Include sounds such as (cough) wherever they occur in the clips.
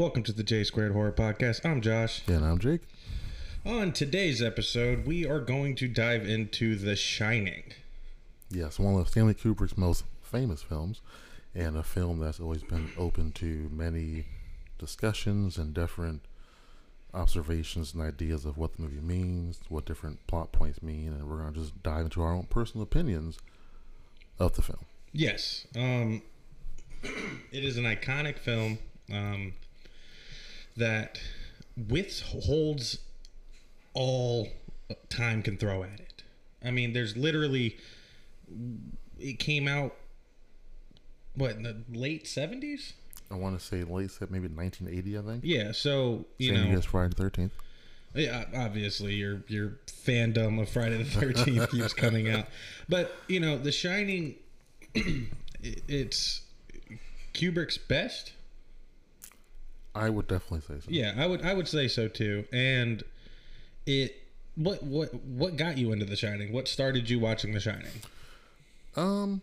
Welcome to the J Squared Horror Podcast. I'm Josh. And I'm Jake. On today's episode, we are going to dive into The Shining. Yes, one of Stanley Kubrick's most famous films, and a film that's always been open to many discussions and different observations and ideas of what the movie means, what different plot points mean, and we're going to just dive into our own personal opinions of the film. Yes. Um, (clears throat) it is an iconic film um, that withholds all time can throw at it. I mean, there's literally it came out what in the late 70s? I want to say late, maybe 1980, I think. Yeah, so you Same know, year as Friday the 13th. Yeah, obviously your your fandom of Friday the Thirteenth (laughs) keeps coming out, but you know, The Shining, (clears throat) it's Kubrick's best. I would definitely say so. Yeah, I would I would say so too. And it what what what got you into The Shining? What started you watching The Shining? Um,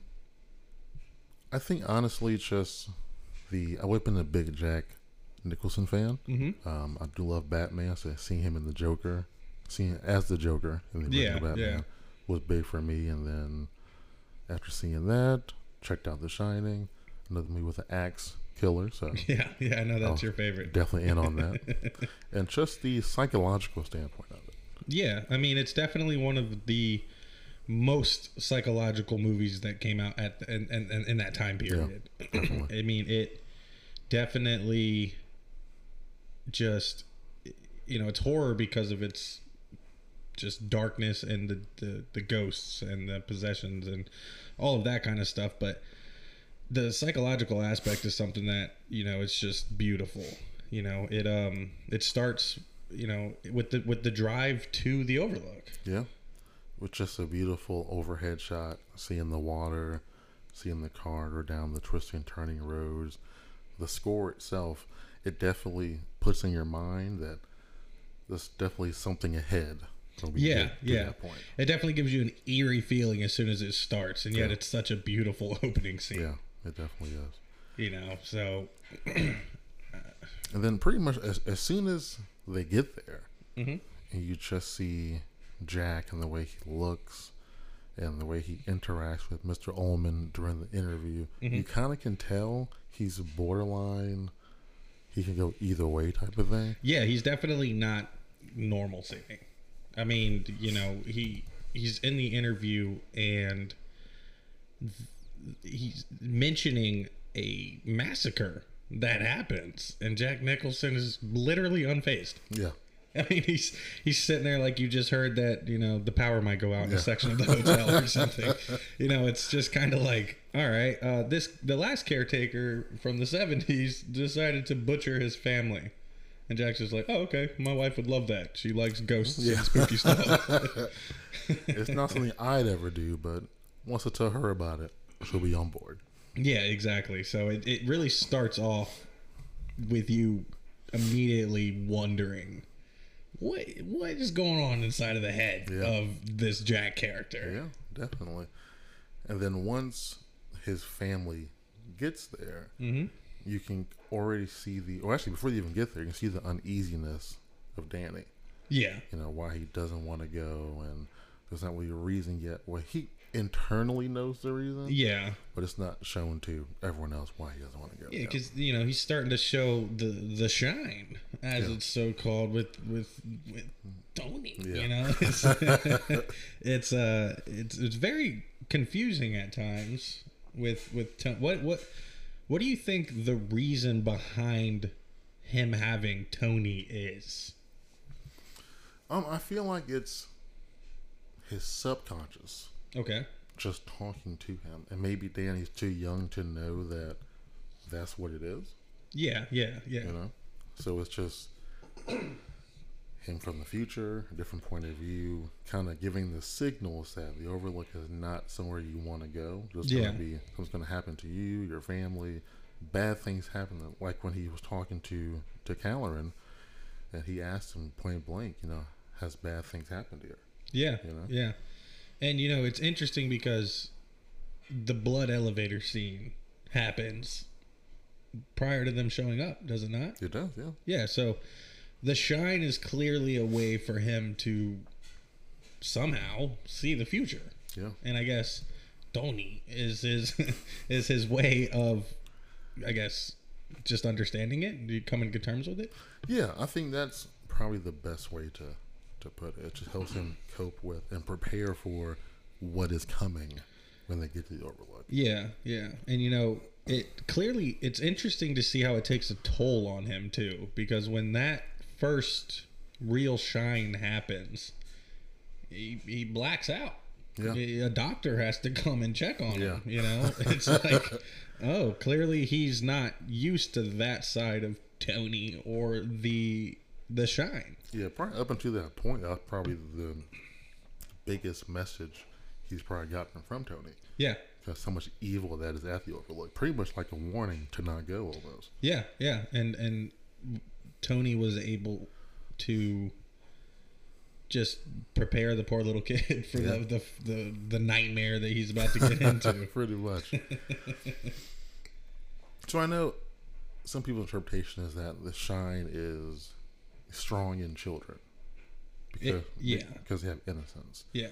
I think honestly, it's just the I've been a big Jack Nicholson fan. Mm-hmm. Um, I do love Batman, so seeing him in the Joker, seeing as the Joker in the Yeah, Batman yeah. was big for me. And then after seeing that, checked out The Shining, another movie with an axe killer. So (laughs) Yeah, yeah, I know that's Oh, your favorite. definitely in on that. (laughs) and just the psychological standpoint of it. Yeah, I mean, it's definitely one of the most psychological movies that came out at the, in, in, in that time period. I mean, it definitely just you know it's horror because of its just darkness and the, the the ghosts and the possessions and all of that kind of stuff but the psychological aspect is something that you know it's just beautiful you know it um it starts you know with the with the drive to the overlook Yeah. With just a beautiful overhead shot, seeing the water, seeing the car go down the twisting, turning roads. The score itself, it definitely puts in your mind that there's definitely something ahead. Yeah yeah it definitely gives you an eerie feeling as soon as it starts and yet Yeah. it's such a beautiful (laughs) opening scene Yeah, it definitely is. you know so And then pretty much as, as soon as they get there, Mhm. and you just see Jack and the way he looks and the way he interacts with Mr. Ullman during the interview, Mm-hmm. you kind of can tell he's borderline. He can go either way, type of thing. Yeah, he's definitely not normalcy. I mean, you know, he he's in the interview and he's mentioning a massacre that happens, and Jack Nicholson is literally unfazed. Yeah, (laughs) I mean, he's he's sitting there like you just heard that you know the power might go out in a section of the hotel or something. (laughs) You know, it's just kind of like, all right, uh, this the last caretaker from the '70s decided to butcher his family, and Jack's just like, oh okay, my wife would love that. She likes ghosts and spooky (laughs) stuff. it's not something I'd ever do, but wants to tell her about it, she'll be on board. yeah, exactly. So it it really starts off with you immediately wondering. What what is going on inside of the head Yeah. of this Jack character? Yeah, definitely. And then once his family gets there, Mm-hmm. you can already see the, or actually before they even get there, you can see the uneasiness of Danny. Yeah, You know why he doesn't want to go, and there's not really a reason yet. Well, he internally knows the reason, yeah, but it's not shown to everyone else why he doesn't want to go. yeah. Because you know he's starting to show the the shine, as Yeah. it's so called, with with with Tony. Yeah. You know, (laughs) it's it's uh it's it's very confusing at times with with what what what do you think the reason behind him having Tony is? Um, I feel like it's his subconscious Okay. just talking to him, and maybe Danny's too young to know that that's what it is. Yeah, yeah, yeah. you know so it's just (clears throat) him from the future a different point of view kind of giving the signals that the overlook is not somewhere you want to go there's Yeah. going to be something's going to happen to you your family bad things happen like when he was talking to to Halloran and he asked him point blank you know has bad things happened here Yeah, You know? yeah. And you know, it's interesting because the blood elevator scene happens prior to them showing up, does it not? It does, yeah. Yeah, so the shine is clearly a way for him to somehow see the future. Yeah. And I guess Tony is his (laughs) is his way of I guess just understanding it. Do you come to terms with it? Yeah, I think that's probably the best way to to put it. It just helps him cope with and prepare for what is coming when they get to the Overlook. Yeah, yeah. And you know, it clearly it's interesting to see how it takes a toll on him too because when that first real shine happens, he he blacks out. Yeah. A doctor has to come and check on him, Yeah. you know? (laughs) It's like oh, clearly he's not used to that side of Tony or the the shine. Yeah, probably up until that point, that's probably the biggest message he's probably gotten from Tony. Yeah. Because so much evil that is at the Overlook. Pretty much like a warning to not go almost. Yeah, yeah, and and Tony was able to just prepare the poor little (laughs) kid for Yeah. the, the the the nightmare that he's about to get (laughs) into. Pretty much. (laughs) so I know some people's interpretation is that the shine is strong in children. Because, yeah. Because they have innocence. yeah,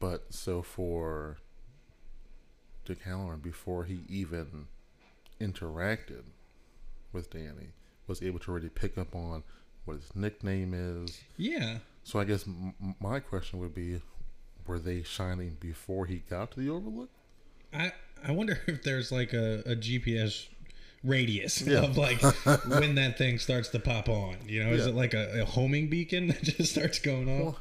But so for Dick Halloran, before he even interacted with Danny, was able to already pick up on what his nickname is. yeah. So I guess m- my question would be, were they shining before he got to the Overlook? I I wonder if there's like a, a GPS radius Yeah. of like (laughs) when that thing starts to pop on. You know, is it like a, a homing beacon (laughs) that just starts going on? Well,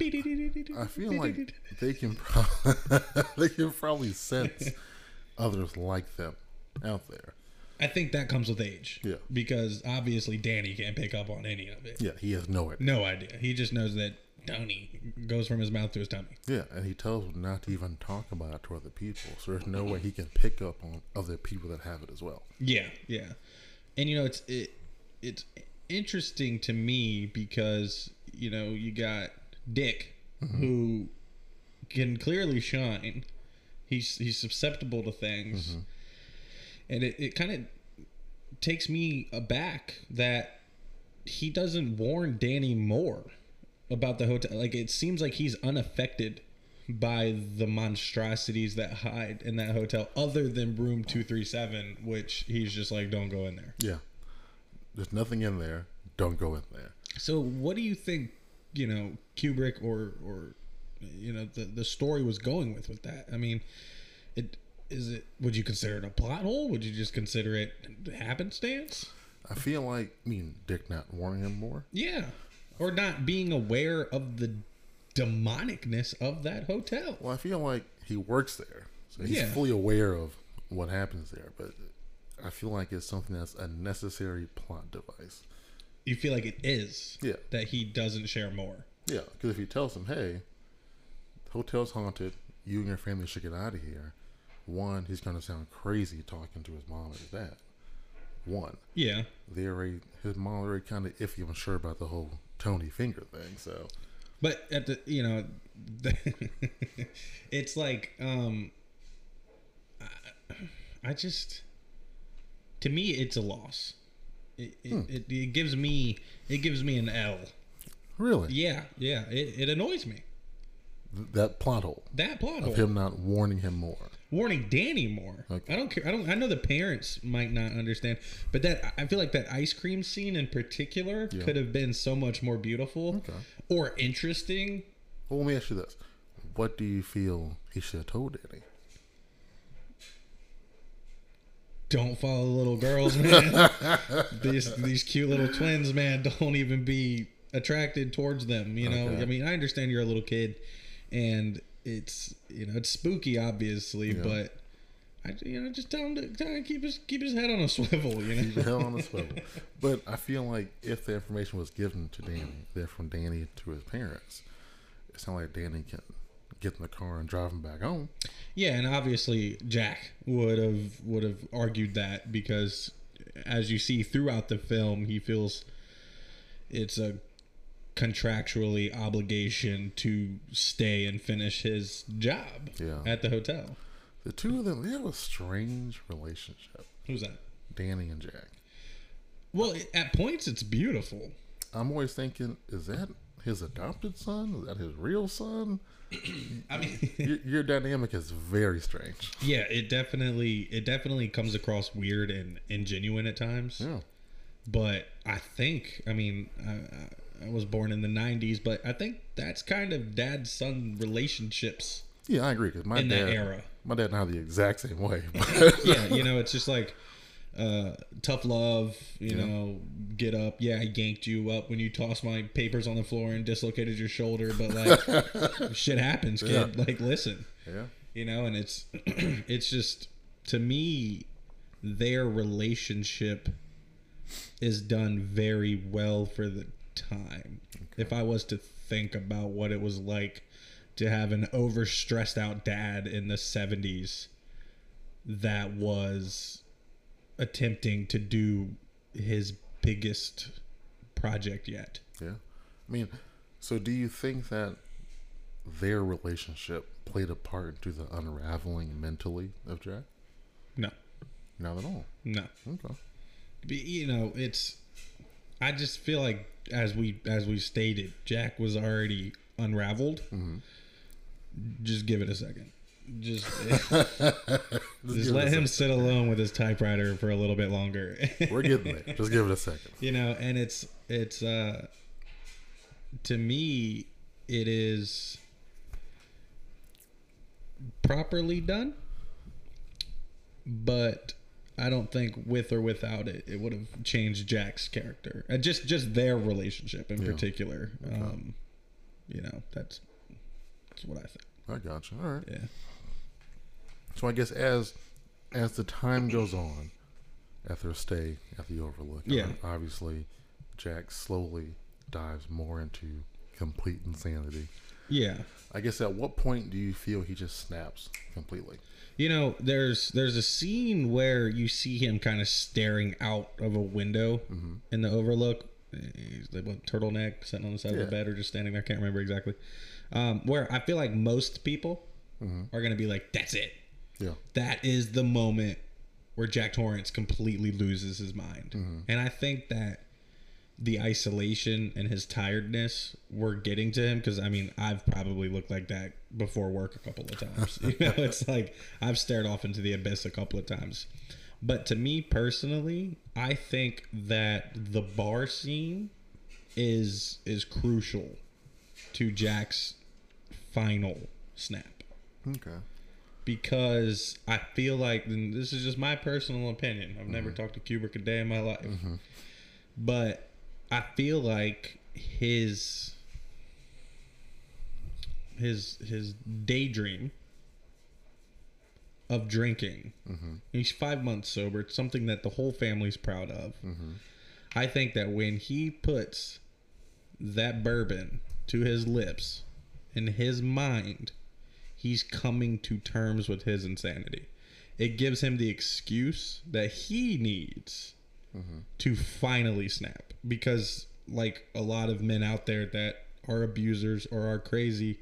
I feel like (laughs) they can pro- they can probably sense others like them out there. I think that comes with age. Yeah. Because obviously Danny can't pick up on any of it. Yeah, he has no idea. No idea. He just knows that Tony goes from his mouth to his tummy. Yeah, and he tells them not to even talk about it to other people. So there's no way he can pick up on other people that have it as well. Yeah, yeah. And you know, it's it it's interesting to me because you know you got Dick mm-hmm. who can clearly shine. He's he's susceptible to things, mm-hmm. and it, it kind of takes me aback that he doesn't warn Danny more about the hotel. Like it seems like he's unaffected by the monstrosities that hide in that hotel, other than room two three seven, which he's just like, don't go in there. Yeah. There's nothing in there. Don't go in there. So, what do you think? You know, Kubrick or or you know the the story was going with with that. I mean, it is it. Would you consider it a plot hole? Would you just consider it happenstance? I feel like, I mean, Dick not warning him more. Yeah, or not being aware of the demonicness of that hotel. Well, I feel like he works there. So he's Yeah. fully aware of what happens there. But I feel like it's something that's a necessary plot device. You feel like it is. Yeah. That he doesn't share more. Yeah, because if he tells him, hey, the hotel's haunted, you and your family should get out of here, one, he's going to sound crazy talking to his mom and his dad. One, Yeah. they already, his mom already kind of iffy, I'm sure, about the whole Tony Finger thing. So, But at the you know, (laughs) it's like um, I, I just to me it's a loss. It, it, Hmm. it, it gives me it gives me an L. really, Yeah, yeah. It, it annoys me. th- that plot hole That plot of hole. him not warning him more. Warning Danny more. Okay. I don't care. I don't. I know the parents might not understand, but that I feel like that ice cream scene in particular Yeah. could have been so much more beautiful Okay. or interesting. Well, let me ask you this. What do you feel he should have told Danny? Don't follow the little girls, man. (laughs) these these cute little twins, man. Don't even be attracted towards them. You know. Okay. I mean, I understand you're a little kid, and it's you know it's spooky, obviously, Yeah. but. I, you know, just tell him to tell him to keep his keep his head on a swivel. You know, Keep your head on the (laughs) swivel. But I feel like if the information was given to Danny, then from Danny to his parents, it's not like Danny can get in the car and drive him back home. Yeah, and obviously Jack would have would have argued that because as you see throughout the film, he feels it's a contractually obligation to stay and finish his job Yeah. at the hotel. The two of them, they have a strange relationship. Who's that? Danny and Jack. Well, at points it's beautiful. I'm always thinking, is that his adopted son? Is that his real son? (clears throat) I mean, your, your dynamic is very strange. yeah, it definitely it definitely comes across weird and ingenuine at times. Yeah. But I think, I mean, I, I was born in the '90s, but I think that's kind of dad son relationships Yeah, I agree. Because my in dad, that era. my dad and I are the exact same way. (laughs) Yeah, you know, it's just like uh, tough love. You know, get up. Yeah, I yanked you up when you tossed my papers on the floor and dislocated your shoulder. But like, (laughs) shit happens, kid. Like, listen. yeah, You know, and it's (clears throat) it's just to me, their relationship is done very well for the time. If I was to think about what it was like to have an overstressed out dad in the 70s that was attempting to do his biggest project yet. yeah. I mean, so do you think that their relationship played a part into the unraveling mentally of Jack? No. Not at all. No. Okay. Be- you know, it's I just feel like as we as we stated, Jack was already unraveled. Just give it a second. Just (laughs) just let it him sit alone with his typewriter for a little bit longer. (laughs) We're getting there. Just give it a second. you know, and it's it's uh to me it is properly done. But I don't think with or without it, it would have changed Jack's character. Uh, just just their relationship in Yeah. particular. Um, you know, that's that's what I think. I gotcha. All right. Yeah. So I guess as as the time goes on, at their stay at the Overlook, Yeah. obviously, Jack slowly dives more into complete insanity. Yeah. I guess at what point do you feel he just snaps completely? You know, there's there's a scene where you see him kind of staring out of a window mm-hmm. in the Overlook. He's like what, turtleneck, sitting on the side of the bed, or just standing there. I can't remember exactly. Um, where I feel like most people mm-hmm. are gonna be like, "That's it. Yeah. That is the moment where Jack Torrance completely loses his mind." Mm-hmm. And I think that the isolation and his tiredness were getting to him because I mean I've probably looked like that before work a couple of times. (laughs) you know, it's like I've stared off into the abyss a couple of times. But to me personally, I think that the bar scene is is crucial to Jack's final snap Okay. because I feel like this is just my personal opinion. I've never mm-hmm. talked to Kubrick a day in my life, mm-hmm. but I feel like his his his daydream of drinking. Mm-hmm. He's five months sober. It's something that the whole family's proud of. Mm-hmm. I think that when he puts that bourbon to his lips, in his mind, he's coming to terms with his insanity. It gives him the excuse that he needs to finally snap. Because, like a lot of men out there that are abusers or are crazy,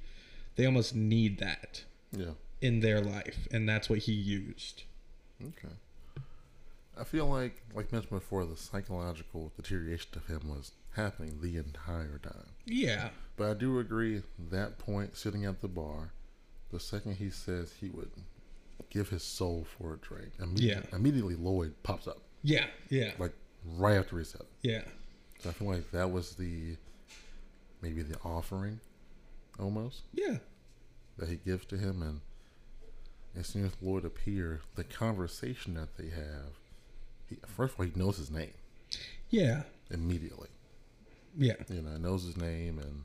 they almost need that Yeah. in their life. And that's what he used. Okay. I feel like, like mentioned before, the psychological deterioration of him was happening the entire time. Yeah. But I do agree that point, sitting at the bar, the second he says he would give his soul for a drink, immediately, Yeah. immediately Lloyd pops up, Yeah. Yeah. like right after reset. Yeah. So I feel like that was the maybe the offering, almost Yeah. that he gives to him, and as soon as Lloyd appears, the conversation that they have, he, first of all, he knows his name Yeah. immediately. Yeah. you know, knows his name, and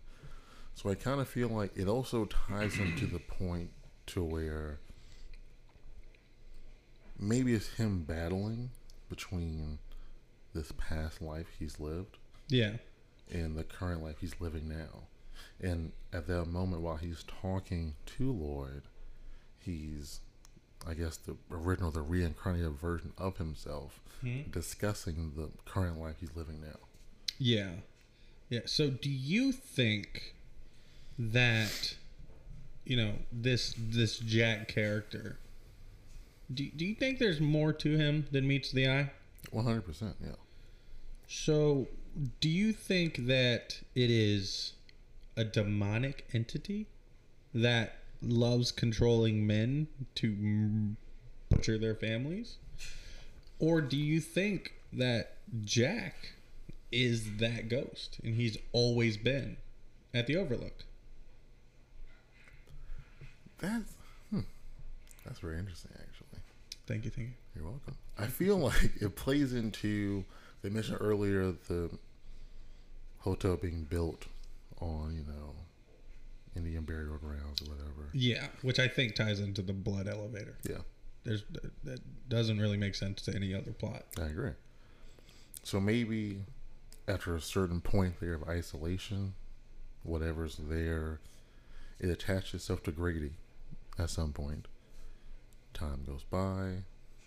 so I kind of feel like it also ties him to the point to where maybe it's him battling between this past life he's lived Yeah. and the current life he's living now. And at that moment, while he's talking to Lloyd, he's, I guess, the original, the reincarnated version of himself, hmm? discussing the current life he's living now. Yeah. Yeah. So do you think that you know, this this Jack character do, do you think there's more to him than meets the eye? One hundred percent. Yeah. So, do you think that it is a demonic entity that loves controlling men to butcher their families? Or do you think that Jack is that ghost and he's always been at the Overlook? That's hmm, that's very interesting, actually. Thank you, thank you. You're welcome. I feel like it plays into. They mentioned earlier the hotel being built on, you know, Indian burial grounds or whatever. Yeah, which I think ties into the blood elevator. Yeah, There's that doesn't really make sense to any other plot. I agree. So maybe after a certain point there of isolation, whatever's there, it attaches itself to Grady at some point. Time goes by,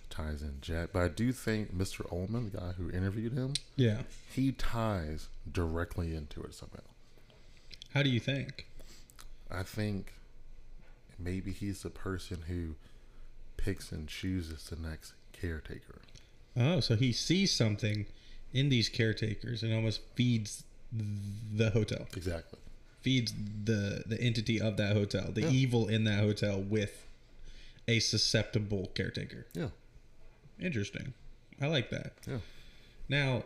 ties in Jack. But I do think Mr. Ullman, the guy who interviewed him, Yeah. he ties directly into it somehow. How do you think? I think maybe he's the person who picks and chooses the next caretaker. Oh, so he sees something in these caretakers and almost feeds the hotel, Exactly. feeds the the entity of that hotel, the Yeah. evil in that hotel with a susceptible caretaker. Yeah. Interesting. I like that. Yeah. Now,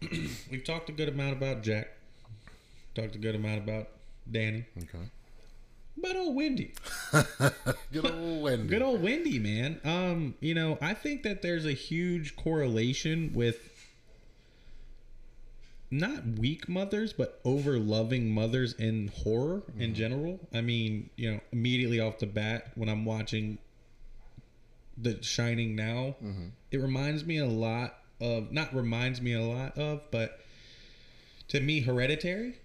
(clears throat) we've talked a good amount about Jack. Talked a good amount about Danny. Okay. But old Wendy. (laughs) Good old Wendy. Good old Wendy, man. Um, you know, I think that there's a huge correlation with not weak mothers, but over loving mothers in horror in general. I mean, you know, immediately off the bat, when I'm watching The Shining now, it reminds me a lot of, not reminds me a lot of, but to me, Hereditary.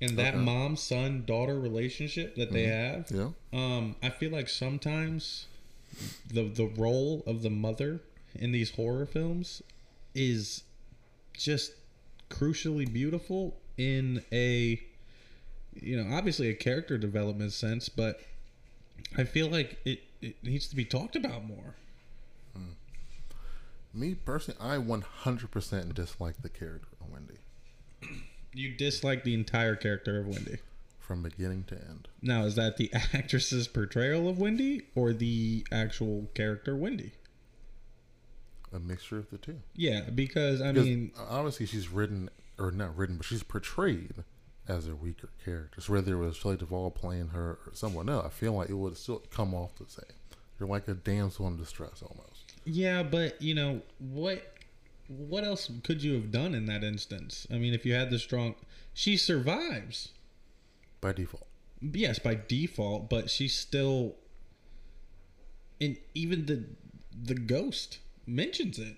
And that Okay. mom son daughter relationship that they have, Yeah. um, I feel like sometimes the the role of the mother in these horror films is just crucially beautiful in a you know obviously a character development sense, but I feel like it it needs to be talked about more. Hmm. Me personally, I 100% dislike the character of Wendy You dislike the entire character of Wendy. from beginning to end. Now, is that the (laughs) actress's portrayal of Wendy or the actual character Wendy? A mixture of the two. Yeah, because I Because mean, obviously she's written, or not written, but she's portrayed as a weaker character. So whether it was Shelley Duvall playing her or someone else, I feel like it would still come off the same. You're like a damsel in distress almost. Yeah, but you know what? What else could you have done in that instance? I mean, if you had the strong, she survives. By default. Yes, by default, but she's still. And even the the ghost mentions it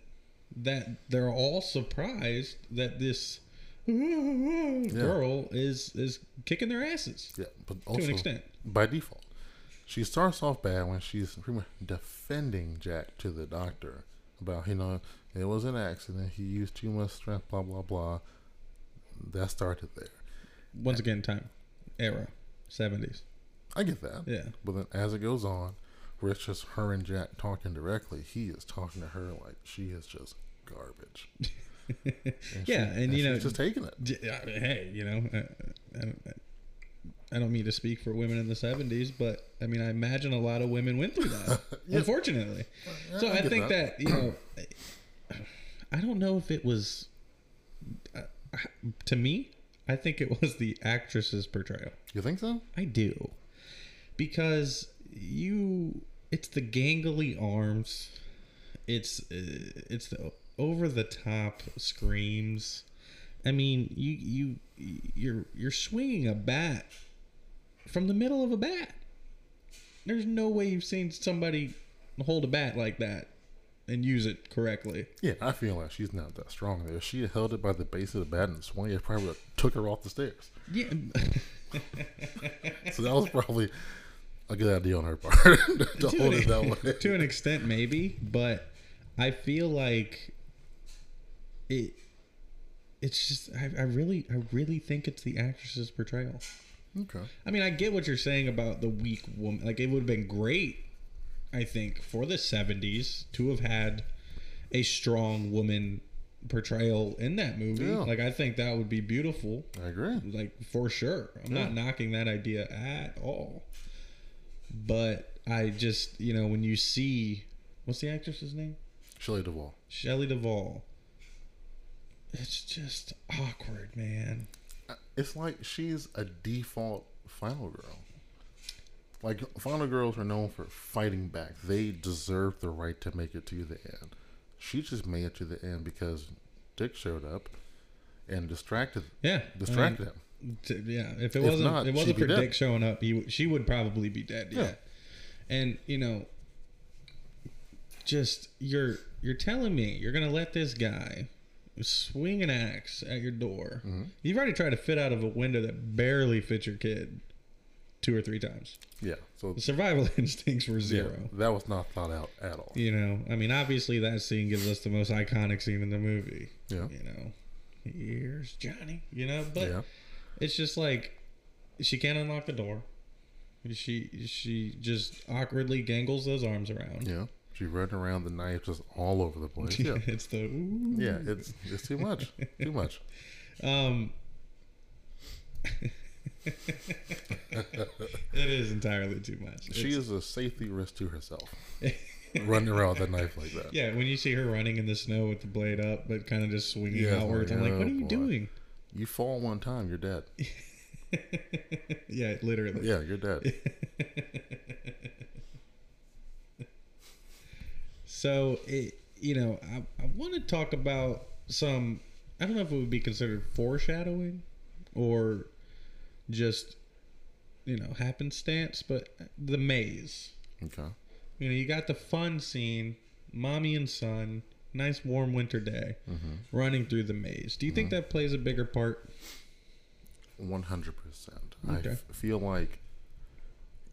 that they're all surprised that this (laughs) girl is is kicking their asses Yeah, but to also an extent. by default. She starts off bad when she's pretty much defending Jack to the doctor about, you know, it was an accident. He used too much strength, blah, blah, blah. That started there. Once again, time era, seventies. I get that. Yeah. But then as it goes on, where it's just her and Jack talking directly, he is talking to her like she is just garbage. (laughs) And Yeah, she- and, you know, just taking it. Uh, hey, you know, uh, I don't, I don't mean to speak for women in the '70s, but I mean, I imagine a lot of women went through that, (laughs) Yeah. unfortunately. So I I, think that. that. you know, I don't know if it was. Uh, to me, I think it was the actress's portrayal. You think so? I do, because you, it's the gangly arms, it's uh, it's the over the top screams. I mean, you you you're you're swinging a bat from the middle of a bat. There's no way you've seen somebody hold a bat like that and use it correctly. Yeah, I feel like she's not that strong. If she held it by the base of the bat and swung, it probably took her off the stairs. Yeah. (laughs) So that was probably a good idea on her part (laughs) to hold it that (laughs) way. to an extent maybe but i feel like it it's just I, I really i really think it's the actress's portrayal Okay. i mean i get what you're saying about the weak woman like it would have been great i think for the 70s to have had a strong woman portrayal in that movie. Yeah. Like I think that would be beautiful. I agree. Like for sure. I'm not knocking that idea at all. But I just, you know, when you see what's the actress's name? Shelley Duvall. Shelley Duvall. It's just awkward, man. It's like she's a default final girl. Like final girls are known for fighting back. They deserve the right to make it to the end. She just made it to the end because Dick showed up and distracted Yeah. distracted I him. mean, t- yeah. If it If wasn't not, it wasn't for. Dick showing up, he, she would probably be dead. Yeah. Yeah. And you know, just you're you're telling me you're gonna let this guy swing an axe at your door. Mm-hmm. You've already tried to fit out of a window that barely fits your kid two or three times. Yeah. So The survival (laughs) instincts were yeah, zero. that was not thought out at all. You know, I mean, obviously that scene gives us the most iconic scene in the movie. Yeah. You know, here's Johnny. You know, but yeah. it's just like she can't unlock the door. She she just awkwardly gangles those arms around. Yeah. She running around the knife just all over the place. Yeah. (laughs) it's the ooh. Yeah, it's it's too much. Too much. (laughs) Um, (laughs) it is entirely too much. She It's- is a safety risk to herself. running around with a knife like that. yeah, when you see her running in the snow with the blade up, but kind of just swinging Yeah, outwards, I'm like, like, what oh, are you boy. doing? You fall one time, you're dead. yeah, literally. Yeah, you're dead. So, it, you know, I, I want to talk about some, I don't know if it would be considered foreshadowing or just, you know, happenstance, but the maze. Okay. You know, you got the fun scene, mommy and son, nice warm winter day, Mm-hmm. running through the maze. Do you think that plays a bigger part? One hundred percent. I Okay. f- feel like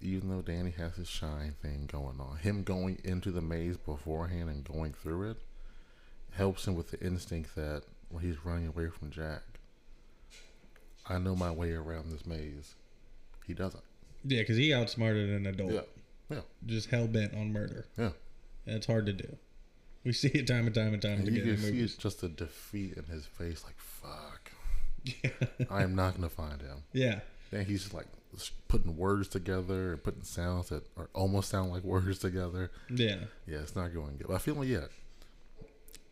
even though Danny has his shine thing going on, him going into the maze beforehand and going through it helps him with the instinct that when he's running away from Jack, I know my way around this maze. He doesn't. Yeah, because he outsmarted an adult, Yeah. Yeah. just hell bent on murder. Yeah. And it's hard to do. We see it time and time and time And you again can in see it's just a defeat in his face, like fuck. (laughs) Yeah. I am not gonna find him. yeah. Then he's just like putting words together and putting sounds that are almost sound like (laughs) words together. Yeah. Yeah, it's not going good. But I feel like yeah,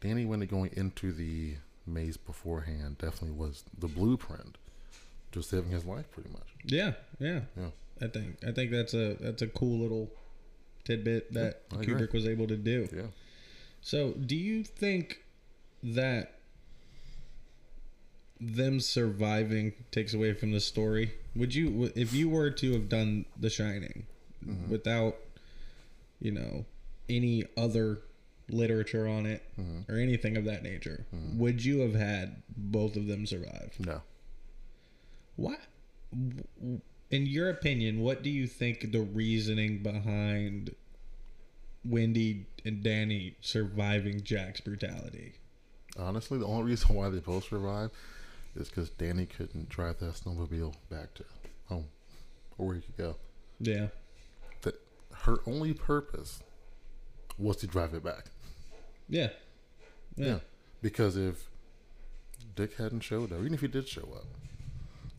Danny when going into the maze beforehand definitely was the blueprint to saving his life, pretty much. Yeah. Yeah. Yeah. I think I think that's a that's a cool little tidbit that agree. Kubrick was able to do. Yeah. So, do you think that them surviving takes away from the story? Would you, if you were to have done The Shining Mm-hmm. without, you know, any other literature on it Mm-hmm. or anything of that nature, would you have had both of them survive? No. What, in your opinion, what do you think the reasoning behind Wendy and Danny surviving Jack's brutality? Honestly, the only reason why they both survived is because Danny couldn't drive that snowmobile back to home or where he could go. Yeah. That her only purpose was to drive it back. Yeah. Yeah. Because if Dick hadn't showed up, even if he did show up,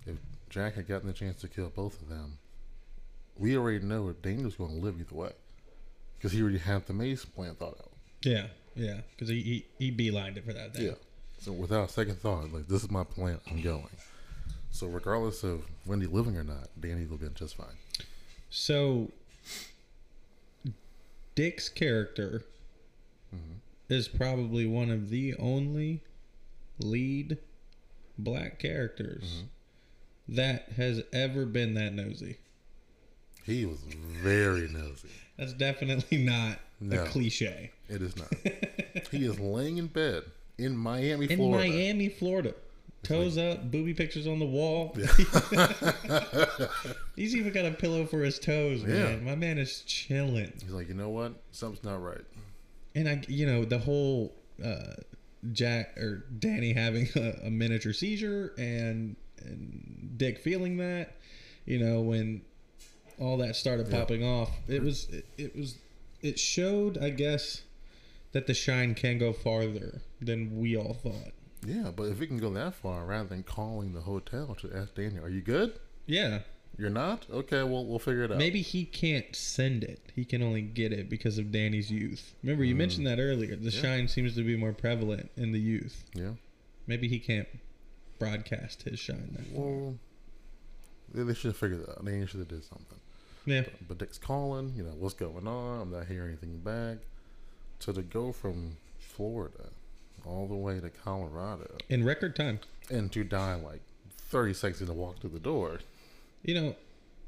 if Jack had gotten the chance to kill both of them, we already know that Danny was going to live either way. Because he already had the maze plan thought out. Yeah. Yeah. Because he, he, he beelined it for that thing. Yeah. So without a second thought, like, this is my plan, I'm going. So regardless of Wendy living or not, Danny will be just fine. So, Dick's character Mm-hmm. is probably one of the only lead black characters Mm-hmm. that has ever been that nosy. He was very nosy. That's definitely not No. a cliche. It is not. (laughs) he is laying in bed in Miami, In Florida. Miami, Florida. Toes up, booby pictures on the wall. (laughs) He's even got a pillow for his toes, man. My man is chilling. He's like, you know what? Something's not right. And I, you know, the whole uh, Jack or Danny having a, a miniature seizure and and Dick feeling that, you know, when all that started Yeah. popping off, it was it, it was it showed, I guess, that The Shine can go farther than we all thought. Yeah, but if it can go that far, rather than calling the hotel to ask Danny, "Are you good? Yeah, You're not? Okay, well we'll figure it out." maybe he can't send it. He can only get it because of Danny's youth. Remember, you mm. mentioned that earlier. The Yeah. Shine seems to be more prevalent in the youth. Yeah. Maybe he can't broadcast his shine that. Well, they, they should have figured that out. They should have did something. Yeah, But Dick's calling. You know what's going on. I'm not hearing anything back. So to go from Florida all the way to Colorado in record time. and to die like 30 seconds to walk through the door. You know,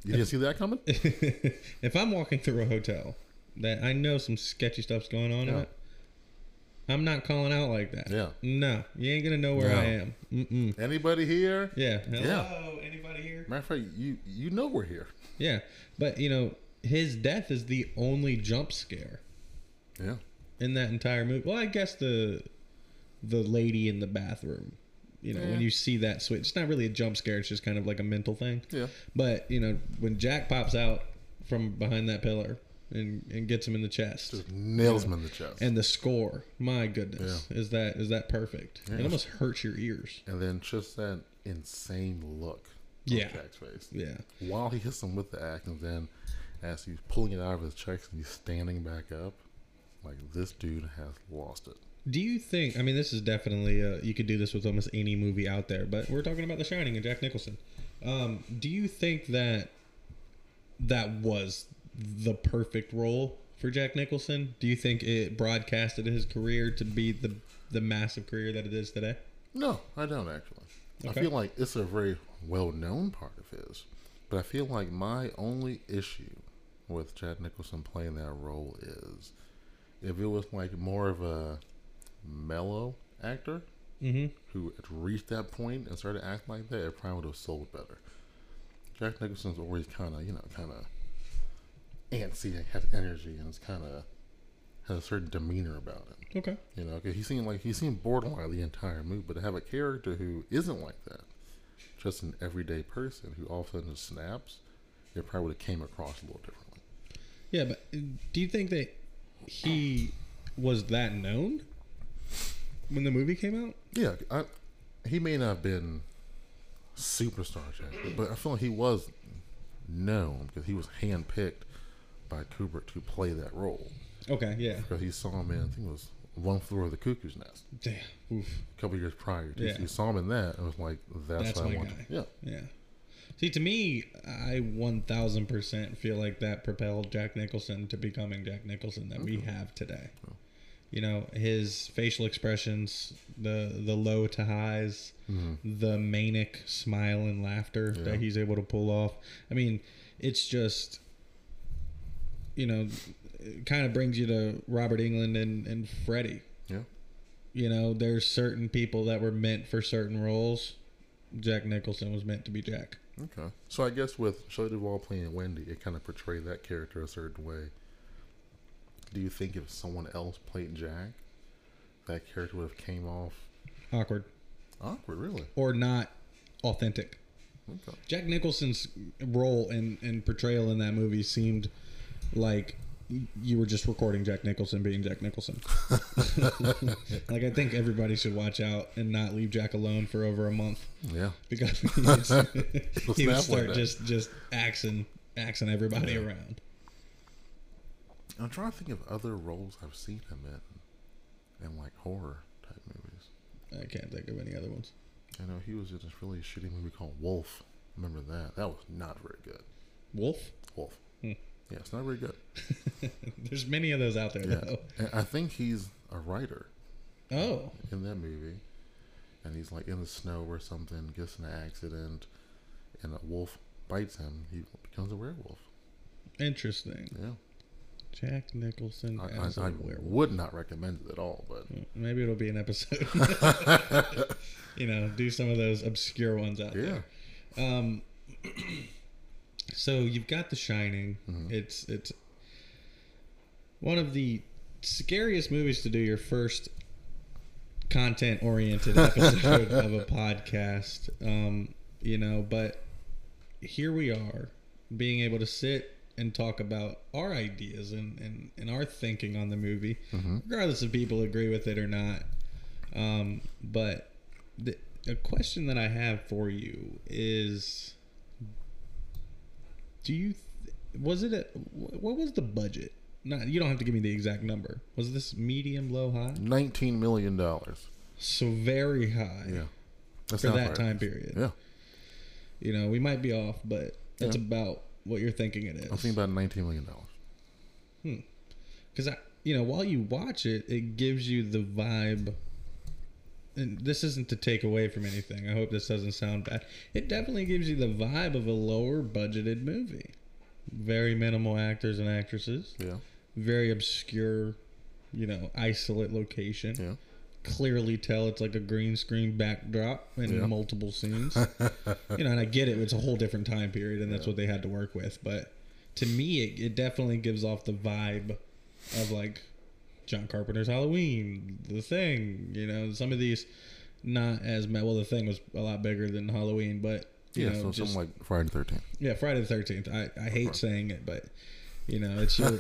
You didn't see that coming? (laughs) if I'm walking through a hotel that I know some sketchy stuff's going on in it, I'm not calling out like that. Yeah. No, you ain't gonna know where No. I am. Mm-mm. Anybody here? Yeah. Hello. Yeah. Anybody here? Matter of fact, you you know we're here. Yeah. But you know, his death is the only jump scare Yeah. In that entire movie. Well, I guess the the lady in the bathroom. You know, Yeah. when you see that switch, it's not really a jump scare. It's just kind of like a mental thing. Yeah. But you know, when Jack pops out from behind that pillar and, and gets him in the chest, Just nails him in the chest. and the score, my goodness, is that is that perfect? Yeah. It almost hurts your ears. And then just that insane look on Yeah. Jack's face. Yeah, While he hits him with the axe, and then as he's pulling it out of his chest and he's standing back up, like this dude has lost it. Do you think? I mean, this is definitely uh, you could do this with almost any movie out there, but we're talking about The Shining and Jack Nicholson. Um, do you think that that was the perfect role for Jack Nicholson? Do you think it broadcasted his career to be the the massive career that it is today? No, I don't actually. Okay. I feel like it's a very well known part of his. But I feel like my only issue with Jack Nicholson playing that role is if it was like more of a mellow actor Mm-hmm. who had reached that point and started acting like that, it probably would have sold better. Jack Nicholson's always kind of, you know, kind of antsy and has energy and it's kind of has a certain demeanor about him. Okay. You know, 'cause he seemed like he seemed borderline the entire movie, but to have a character who isn't like that, just an everyday person who all of a sudden snaps, it probably would have came across a little differently. Yeah, but do you think that he was that known when the movie came out? Yeah, I, he may not have been superstar Jack, but I feel like he was known because he was handpicked by Kubrick to play that role. Okay, yeah. Because he saw him in, I think it was One Flew Over the Cuckoo's Nest Damn. Oof. a couple years prior. Yeah. You saw him in that, and was like, that's, That's what I want. Yeah. Yeah. See, to me, I 1000% feel like that propelled Jack Nicholson to becoming Jack Nicholson that we have today. Oh. You know, his facial expressions, the the low to highs, mm-hmm. the manic smile and laughter Yeah. that he's able to pull off. I mean, it's just, you know, it kind of brings you to Robert Englund and, and Freddie. Yeah. You know, there's certain people that were meant for certain roles. Jack Nicholson was meant to be Jack. Okay. So I guess with Shelley Duvall playing Wendy, it kind of portrayed that character a certain way. Do you think if someone else played Jack, that character would have came off Awkward awkward? Really? or not authentic. Okay. Jack Nicholson's role and, and portrayal in that movie seemed like you were just recording Jack Nicholson being Jack Nicholson. (laughs) like I think everybody should watch out and not leave Jack alone for over a month Yeah. because (laughs) he would, he would start just just axing axing everybody Yeah. around. I'm trying to think of other roles I've seen him in, in like horror type movies. I can't think of any other ones. I know he was in this really shitty movie called Wolf. Remember that? That was not very good. Wolf. Wolf. Hmm. Yeah, it's not very good. (laughs) There's many of those out there Yeah. though. And I think he's a writer Oh, in that movie, and he's like in the snow or something, gets in an accident, and a wolf bites him. He becomes a werewolf. interesting. Yeah, Jack Nicholson I, as I werewolf. would not recommend it at all, but Maybe it'll be an episode. (laughs) (laughs) you know, do some of those obscure ones out yeah, there. Um, (clears throat) so you've got The Shining. Mhm. It's it's one of the scariest movies to do your first content oriented (laughs) episode of a podcast. Um, you know, but here we are, being able to sit and talk about our ideas and, and, and our thinking on the movie, regardless if people agree with it or not. Um, but the, a question that I have for you is do you th- was it a what was the budget not you don't have to give me the exact number was this medium low high Nineteen million dollars. so very high Yeah. That for that right. time period Yeah. you know we might be off but that's Yeah. about what you're thinking it is I'm thinking about nineteen million dollars. Hmm. because I, you know while you watch it it gives you the vibe this isn't to take away from anything. I hope this doesn't sound bad. It definitely gives you the vibe of a lower budgeted movie. Very minimal actors and actresses. Yeah. very obscure you know isolate location. Yeah. clearly tell it's like a green screen backdrop in Yeah. multiple scenes. (laughs) You know and i get it it's a whole different time period and that's what they had to work with but to me it, it definitely gives off the vibe of like john carpenter's halloween the thing you know some of these not as well the thing was a lot bigger than halloween but you Yeah. know so just something like Friday the Thirteenth. yeah, Friday the Thirteenth. I, I hate saying it, but you know it's your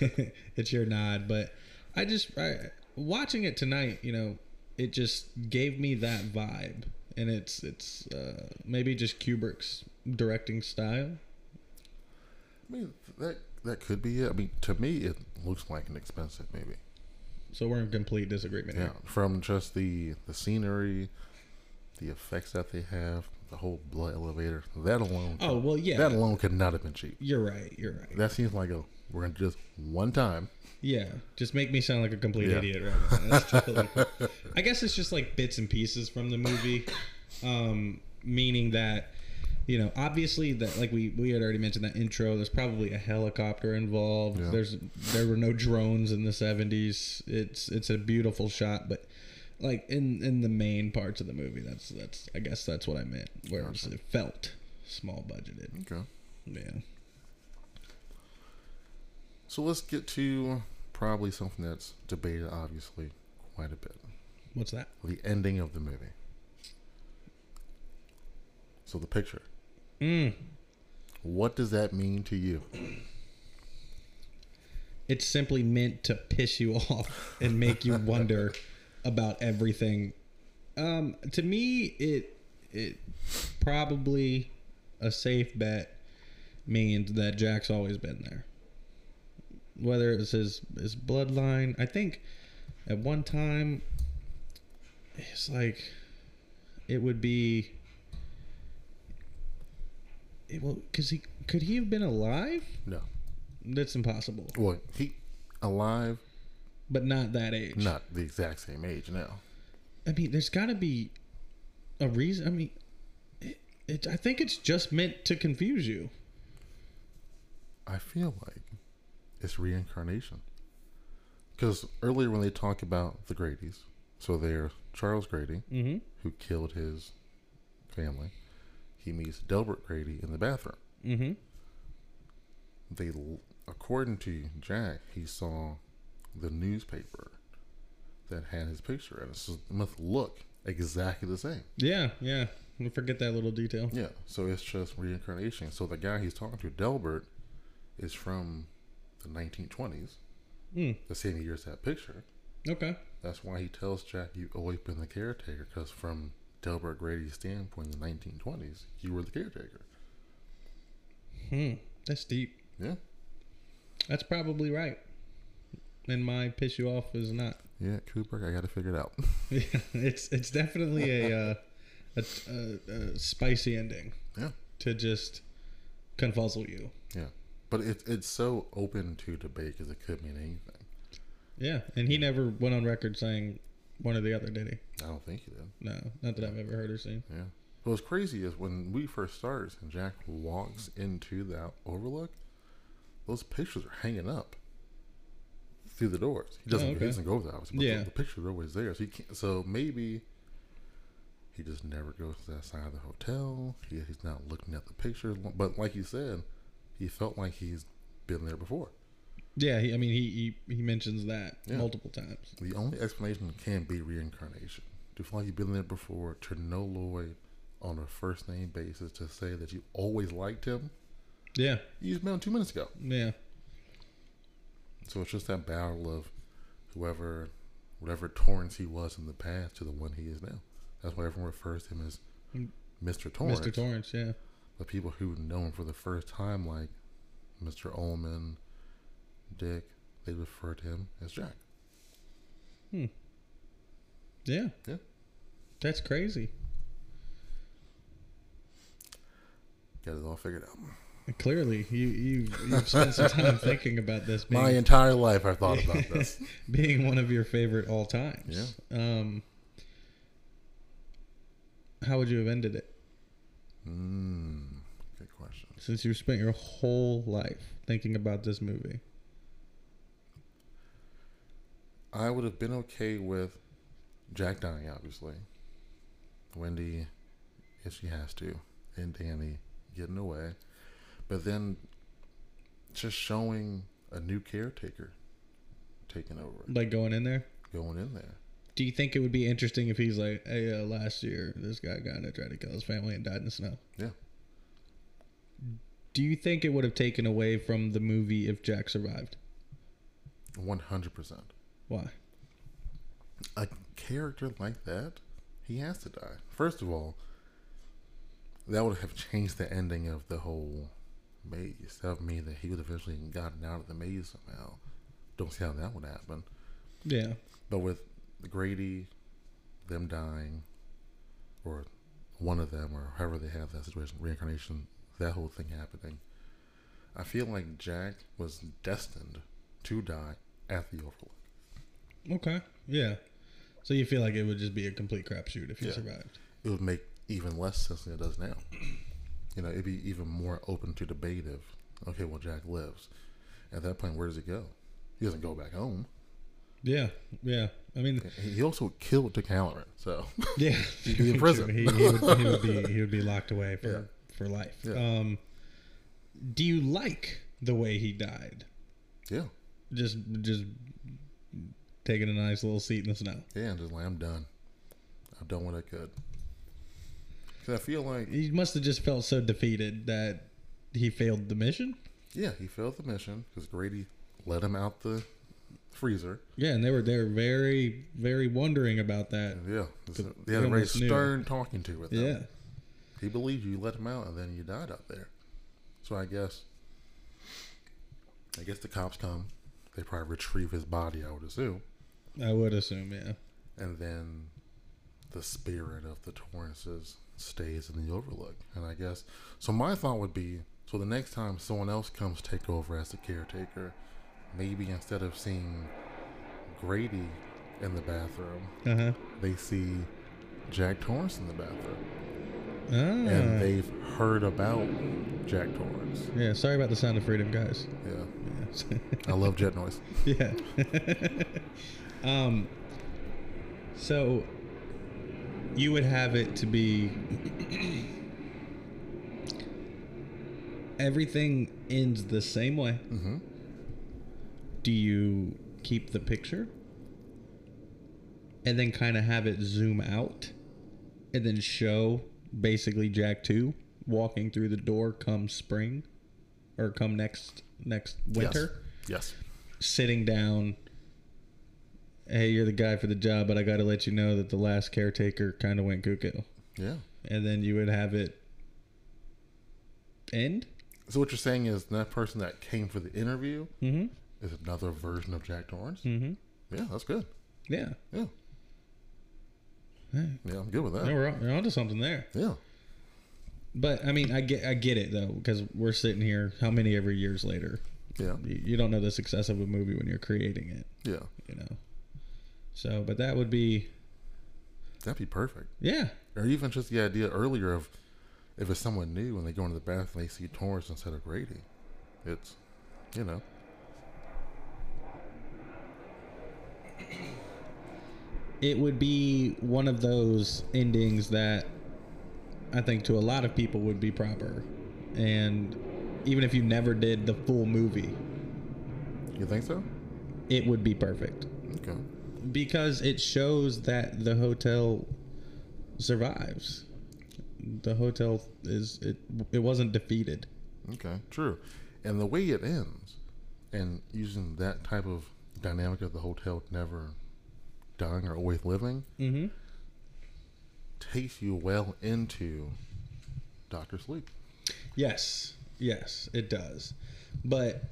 (laughs) it's your nod. But I just I, watching it tonight, you know, it just gave me that vibe, and it's it's uh, maybe just Kubrick's directing style. I mean that that could be it. I mean to me it looks like an expensive movie. So we're in complete disagreement Yeah. here. From just the the scenery, the effects that they have, the whole blood elevator. That alone. Oh well, yeah, That alone could not have been cheap. you're right. You're right. That seems like a we're gonna just one time. Yeah, just make me sound like a complete Yeah. idiot right now. That's totally cool. I guess it's just like bits and pieces from the movie, um, meaning that you know, obviously that like we we had already mentioned that intro. There's probably a helicopter involved. Yeah. There's there were no drones in the 70s. It's it's a beautiful shot, but like in in the main parts of the movie, that's that's I guess that's what I meant. Where it it felt small budgeted. Okay. Yeah. So let's get to probably something that's debated obviously quite a bit. What's that? The ending of the movie. So the picture. Mm. What does that mean to you? it's simply meant to piss you (laughs) off and make you wonder about everything. Um, to me, it it probably a safe bet means that Jack's always been there. Whether it's his his bloodline, I think at one time it's like it would be well because he could he have been alive? No. That's impossible. Well, he alive, but not that age. not the exact same age now. I mean, there's got to be a reason. I mean, it, it. I think it's just meant to confuse you. I feel like it's reincarnation. Because earlier when they talk about the Grady's, so they're Charles Grady, Mm-hmm. who killed his family. He meets Delbert Grady in the bathroom. Mm-hmm. They, according to Jack, he saw the newspaper that had his picture in it. So it must look exactly the same. Yeah, yeah. I forget that little detail. Yeah, so it's just reincarnation. So the guy he's talking to, Delbert, is from the 1920s, Mm. the same year as that picture. Okay. That's why he tells Jack, "You've always been the caretaker," because from Delbert Grady's standpoint in the 1920s, you were the caretaker. Hmm. That's deep. Yeah, That's probably right. And my piss you off is not. yeah, Kubrick, I got to figure it out. Yeah, (laughs) (laughs) it's it's definitely a, uh, a, a, a spicy ending yeah, to just confuzzle you. yeah, but it, it's so open to debate because it could mean anything. Yeah, and he never went on record saying one or the other, did he? I don't think he did. No, not that I've ever heard or seen. Yeah. Well, what's crazy is when we first started and Jack walks into that overlook, those pictures are hanging up through the doors. He doesn't, Oh, okay. he doesn't go to the house, but Yeah. the, the pictures are always there. So he can't. So maybe he just never goes to that side of the hotel. He, he's not looking at the pictures. But like you said, he felt like he's been there before. Yeah, he, I mean, he, he he mentions that Yeah. multiple times. The only explanation can be reincarnation. To feel like you've been there before, to know Lloyd on a first name basis, to say that you always liked him, Yeah. You just met him two minutes ago. Yeah. So it's just that battle of whoever, whatever Torrance he was in the past to the one he is now. That's why everyone refers to him as Mm. Mr. Torrance. Mr. Torrance, yeah. But people who know him for the first time, like Mr. Ullman, Dick, they refer to him as Jack. Hmm. Yeah. Yeah. That's crazy. Got it all figured out. Clearly, you you you've spent some (laughs) time thinking about this being, My entire life, I've thought about (laughs) this. being one of your favorite all times. Yeah. Um. How would you have ended it? Mm, good question. Since you spent your whole life thinking about this movie. I would have been okay with Jack dying, obviously. Wendy, if she has to, and Danny getting away. But then just showing a new caretaker taking over, Like going in there. going in there. Do you think it would be interesting if he's like, "Hey, uh, last year this guy got in and tried to kill his family and died in the snow"? Yeah. Do you think it would have taken away from the movie if Jack survived? 100%. Why? A character like that, he has to die. First of all, that would have changed the ending of the whole maze. That would mean that he would have eventually gotten out of the maze somehow. Don't see how that would happen. Yeah. But with Grady, them dying, or one of them, or however they have that situation, reincarnation, that whole thing happening, I feel like Jack was destined to die at the Overlook. Okay. Yeah. So you feel like it would just be a complete crapshoot if he Yeah. survived? It would make even less sense than it does now. You know, it'd be even more open to debate if, okay, well, Jack lives. At that point, where does he go? He doesn't go back home. Yeah. Yeah. I mean, He also killed Dick Halloran, so (laughs) yeah. (laughs) He'd be in prison. He, he, would, he would be (laughs) he would be locked away for Yeah. for life. Yeah. Um, do you like the way he died? yeah, Just just taking a nice little seat in the snow. yeah, and just like I'm done. I've done what I could. Cause I feel like He must have just felt so defeated that he failed the mission. yeah, he failed the mission because Grady let him out the freezer. Yeah, and they were they were very very wondering about that. Yeah, they had a very almost knew. stern talking to with him. Yeah. He believed you, you let him out, and then you died out there. So I guess, I guess the cops come. They probably retrieve his body. I would assume, I would assume, yeah. and then the spirit of the Torrances stays in the Overlook. And I guess so. My thought would be so the next time someone else comes take over as the caretaker, maybe instead of seeing Grady in the bathroom, Uh huh. they see Jack Torrance in the bathroom. Ah. and they've heard about Jack Torrance. yeah. Sorry about the sound of freedom, guys. Yeah, Yeah. I love jet noise. (laughs) yeah. (laughs) um. So you would have it to be (clears throat) everything ends the same way. Mm-hmm. Do you keep the picture and then kind of have it zoom out and then show basically Jack 2 walking through the door come spring or come next next winter? Yes. sitting down. Hey, you're the guy for the job, but I got to let you know that the last caretaker kind of went cuckoo. Yeah. And then you would have it end. So what you're saying is that person that came for the interview Mm-hmm. is another version of Jack Torrance? Mm-hmm. Yeah, that's good. Yeah. Yeah. Yeah, I'm good with that. we're, on- we're onto something there. Yeah. But I mean, I get I get it though because we're sitting here. How many ever years later? Yeah. You, you don't know the success of a movie when you're creating it. Yeah. You know. So, but that would be That'd be perfect. yeah. Or even just the idea earlier of if it's someone new and they go into the bathroom they see Torrance instead of Grady. It's you know. it would be one of those endings that I think to a lot of people would be proper. And even if you never did the full movie, You think so? it would be perfect Okay. Because it shows that the hotel survives. The hotel is it it wasn't defeated. Okay, true. And the way it ends, and using that type of dynamic of the hotel never dying or always living, Mm-hmm. takes you well into Doctor Sleep. Yes, yes, it does. But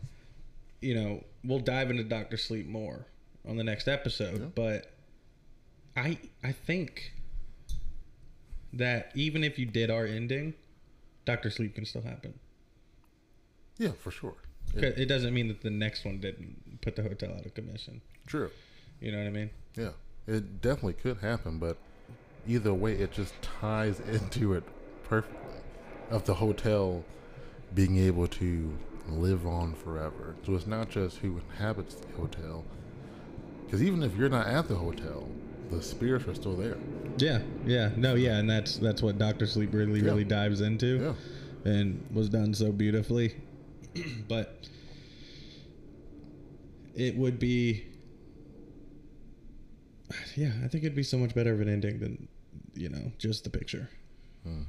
you know, we'll dive into Doctor Sleep more on the next episode. Yeah. But I I think that even if you did our ending, Doctor Sleep can still happen. Yeah, for sure. It- It doesn't mean that the next one didn't put the hotel out of commission. true. You know what I mean? Yeah, it definitely could happen, but either way, it just ties (laughs) into it perfectly. Of the hotel being able to live on forever. So it's not just who inhabits the hotel. Because even if you're not at the hotel, the spirits are still there. Yeah, yeah, no, yeah, and that's that's what Doctor Sleep really, Yeah. really dives into. Yeah. and was done so beautifully. (clears throat) but it would be, yeah, I think it'd be so much better of an ending than, you know, just the picture. Hmm.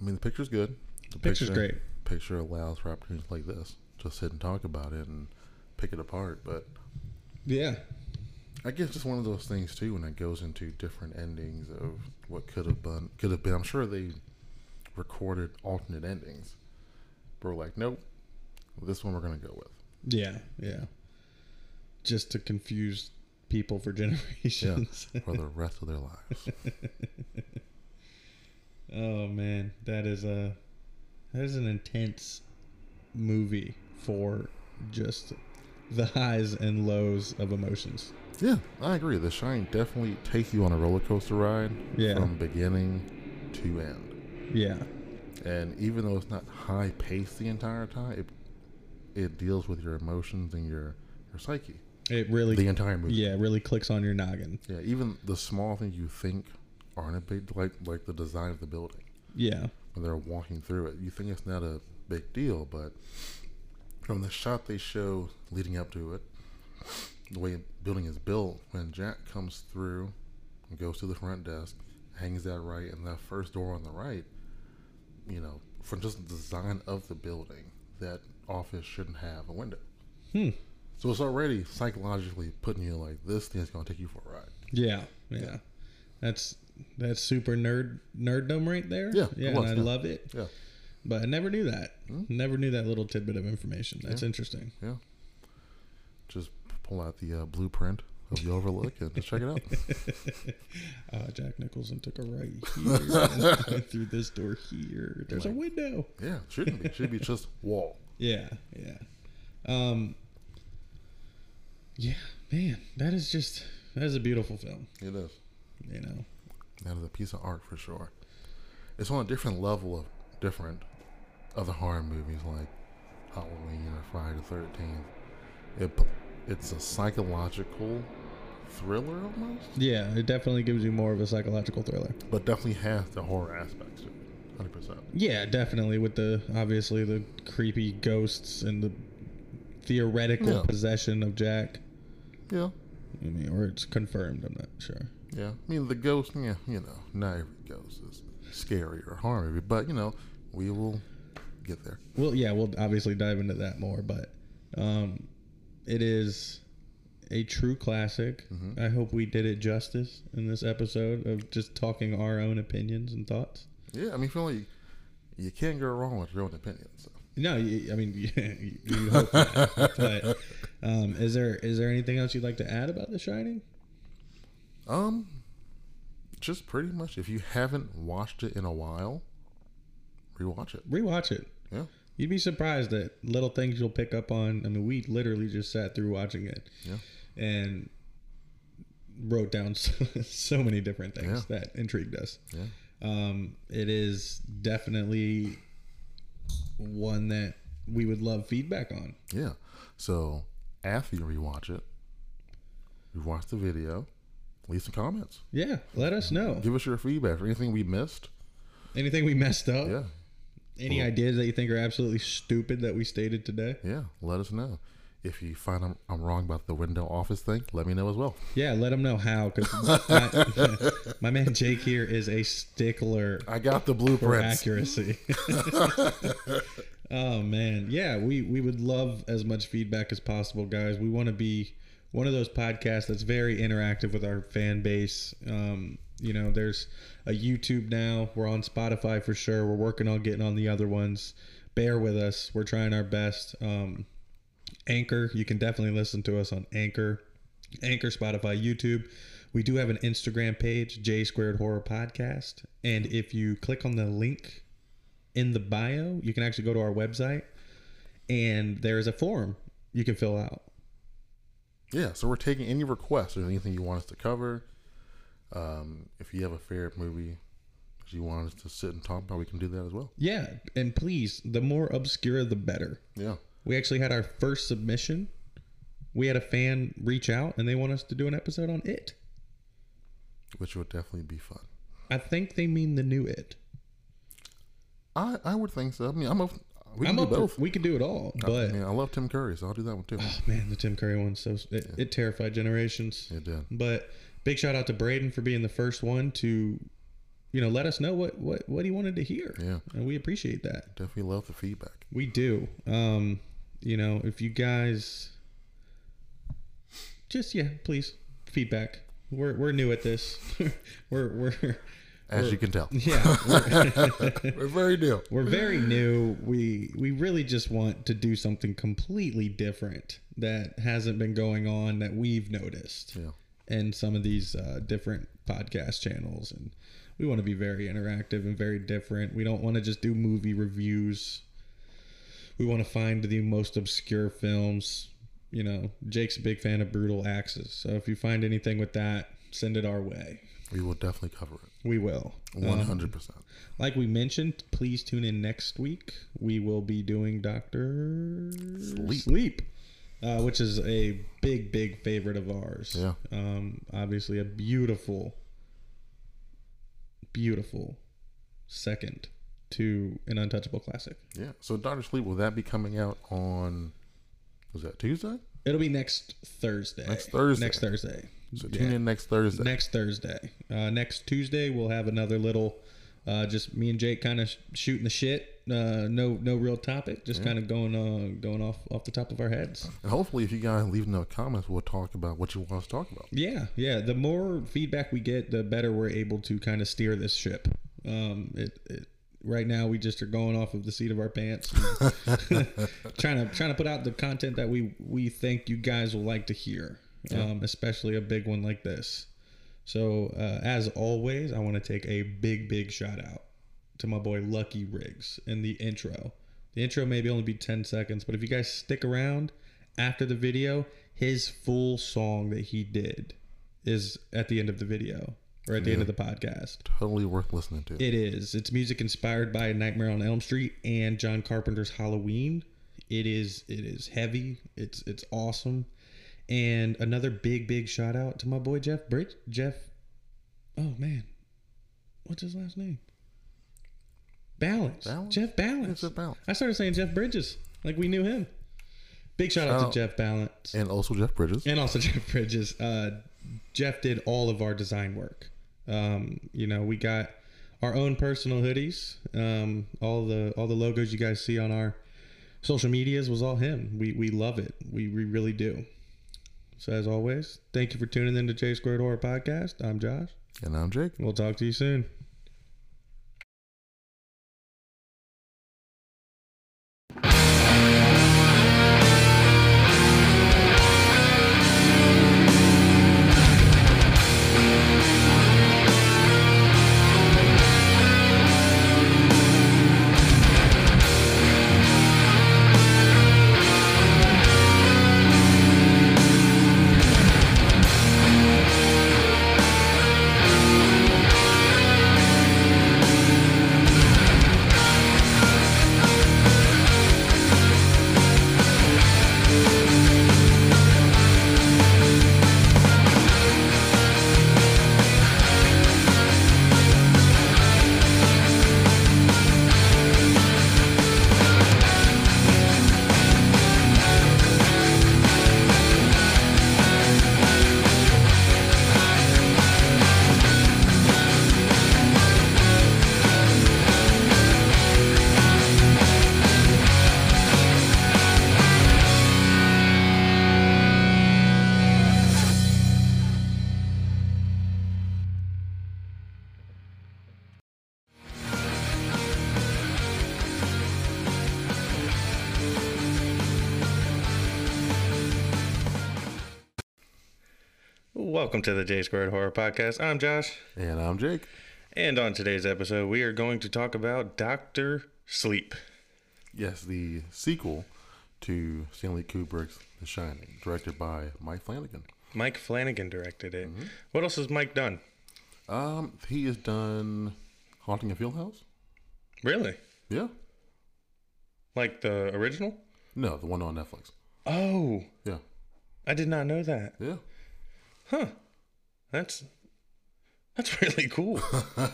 I mean, the picture's good. The Picture's picture, great. Picture allows for opportunities like this to sit and talk about it and pick it apart. But Yeah, I guess it's one of those things too when it goes into different endings of what could have been. Could have been. I'm sure they recorded alternate endings. But we're like, nope, this one we're gonna go with. yeah, yeah. Just to confuse people for (laughs) Yeah, generations. for the rest of their lives. (laughs) oh man, that is a that is an intense movie for just the highs and lows of emotions. Yeah, I agree. The Shine definitely takes you on a roller coaster ride Yeah. from beginning to end. Yeah. And even though it's not high paced the entire time, it it deals with your emotions and your your psyche It really the entire movie. Yeah, it really clicks on your noggin. Yeah, even the small things you think aren't a big like like the design of the building Yeah. when they're walking through it. You think it's not a big deal, but from the shot they show leading up to it, the way the building is built, when Jack comes through and goes to the front desk, hangs that right, and that first door on the right, you know, from just the design of the building, that office shouldn't have a window. Hmm. So it's already psychologically putting you like this thing's gonna take you for a ride. Yeah. Yeah. That's that's super nerd nerddom right there. Yeah, Yeah, was, I yeah. love it. Yeah. But I never knew that. Hmm. Never knew that little tidbit of information. That's Yeah. interesting. Yeah. Just pull out the uh, blueprint of the Overlook and just check it out. uh, (laughs) Jack Nicholson took a right (laughs) here, went through this door here. There's a window. Yeah, shouldn't be. Should be just wall. Yeah, yeah. Um Yeah, man, that is just that is a beautiful film, It is. you know. That is a piece of art for sure. It's on a different level of different other horror movies like Halloween or Friday the Thirteenth. It it's a psychological thriller almost, Yeah, it definitely gives you more of a psychological thriller. but definitely has the horror aspects to it. Hundred percent. Yeah, definitely with the obviously the creepy ghosts and the theoretical Yeah. possession of Jack. Yeah. I mean, or it's confirmed. I'm not sure. Yeah, I mean the ghost. Yeah, you know, not every ghost is scary or horror but you know, we will get there. Well, yeah, we'll obviously dive into that more, but um, it is a true classic. Mm-hmm. I hope we did it justice in this episode of just talking our own opinions and thoughts. Yeah, I mean, feel like you can't go wrong with your own opinions. So. No, you, I mean, you, (laughs) you hope not. but um, is there is there anything else you'd like to add about The Shining? Um, just pretty much, if you haven't watched it in a while, rewatch it. Rewatch it. Yeah, You'd be surprised at little things you'll pick up on. I mean, we literally just sat through watching it yeah, and wrote down (laughs) so, so many different things Yeah. that intrigued us. yeah, Um, it is definitely one that we would love feedback on. yeah. So after you rewatch it, you rewatch the video, leave some comments, Yeah, let us know. give us your feedback for anything we missed. Anything we messed up? Yeah, Any ideas that you think are absolutely stupid that we stated today? yeah. Let us know. if you find I'm, I'm wrong about the window office thing, let me know as well. Yeah, let them know how because (laughs) my, (laughs) my man Jake here is a stickler I got the for blueprints. accuracy. (laughs) oh man, yeah, we we would love as much feedback as possible, guys. We want to be one of those podcasts that's very interactive with our fan base. Um, you know, there's a YouTube now. We're on Spotify for sure. We're working on getting on the other ones. Bear with us. We're trying our best. Um, Anchor, you can definitely listen to us on Anchor, Anchor, Spotify, YouTube. We do have an Instagram page, J Squared Horror Podcast. And if you click on the link in the bio, you can actually go to our website and there is a form you can fill out. Yeah, so we're taking any requests or anything you want us to cover. Um, if you have a favorite movie that you want us to sit and talk about, we can do that as well. Yeah, and please, the more obscure, the better. Yeah. We actually had our first submission. We had a fan reach out and they want us to do an episode on it. Which would definitely be fun. I think they mean the new it. I, I would think so. I mean, I'm a, we can I'm do up for, both. we could do it all, but I mean, I love Tim Curry, so I'll do that one too. oh man, the Tim Curry one so it, it terrified generations. It did. But big shout out to Braden for being the first one to, you know, let us know what what what he wanted to hear. Yeah. and we appreciate that. Definitely love the feedback. We do. Um, you know, if you guys just yeah, please feedback. We're we're new at this. (laughs) we're we're As We're- you can tell. yeah. (laughs) We're, (laughs) We're very new. we're very new. We we really just want to do something completely different that hasn't been going on that we've noticed Yeah. In some of these uh, different podcast channels, and we want to be very interactive and very different. We don't want to just do movie reviews. We want to find the most obscure films. You know, Jake's a big fan of Brutal Axes, so if you find anything with that, send it our way. We will definitely cover it. We will. Um, hundred percent. like we mentioned, please tune in next week. We will be doing Doctor sleep. Sleep. Uh, which is a big, big favorite of ours. Yeah. Um, obviously, a beautiful, beautiful second to an untouchable classic. Yeah. So Doctor Sleep, will that be coming out on was that Tuesday? It'll be next Thursday. Next Thursday. Next Thursday. So Yeah. tune in next Thursday. Next Thursday. Uh, next Tuesday, we'll have another little, uh, just me and Jake kind of sh- shooting the shit. Uh, no, no real topic. Just kind of going, uh, going off off the top of our heads. And hopefully if you guys leave no comments, we'll talk about what you want us to talk about. Yeah, yeah. The more feedback we get, the better we're able to kind of steer this ship. Um, it, it right now we just are going off of the seat of our pants, (laughs) trying to trying to put out the content that we we think you guys will like to hear, um, especially a big one like this. So uh, as always, I want to take a big big shout out to my boy Lucky Riggs in the intro. The intro maybe only be ten seconds, but if you guys stick around after the video, his full song that he did is at the end of the video or at the end of the podcast. Totally worth listening to. It is. It's music inspired by Nightmare on Elm Street and John Carpenter's Halloween. It is. It is heavy. It's it's awesome. And another big big shout out to my boy Jeff Bridge. Jeff. Oh man, what's his last name? Balance. Balance? Jeff Balance. It's balance. I started saying Jeff Bridges like we knew him. Big shout out to out. Jeff Balance And also Jeff Bridges. and also (laughs) Jeff Bridges. Uh, Jeff did all of our design work. Um, you know, we got our own personal hoodies. Um, all the all the logos you guys see on our social medias was all him. We we love it. We we really do. So as always, thank you for tuning in to J Squared Horror Podcast. I'm Josh. And I'm Jake. We'll talk to you soon. Welcome to the J Squared Horror Podcast. I'm Josh, And I'm Jake. and on today's episode, we are going to talk about Doctor Sleep. Yes, the sequel to Stanley Kubrick's The Shining, directed by Mike Flanagan. Mike Flanagan directed it. What else has Mike done? Um, he has done Haunting of Hill House. Really? Yeah. Like the original? No, the one on Netflix. Oh, Yeah. I did not know that. Yeah. Huh. That's that's (laughs) really cool.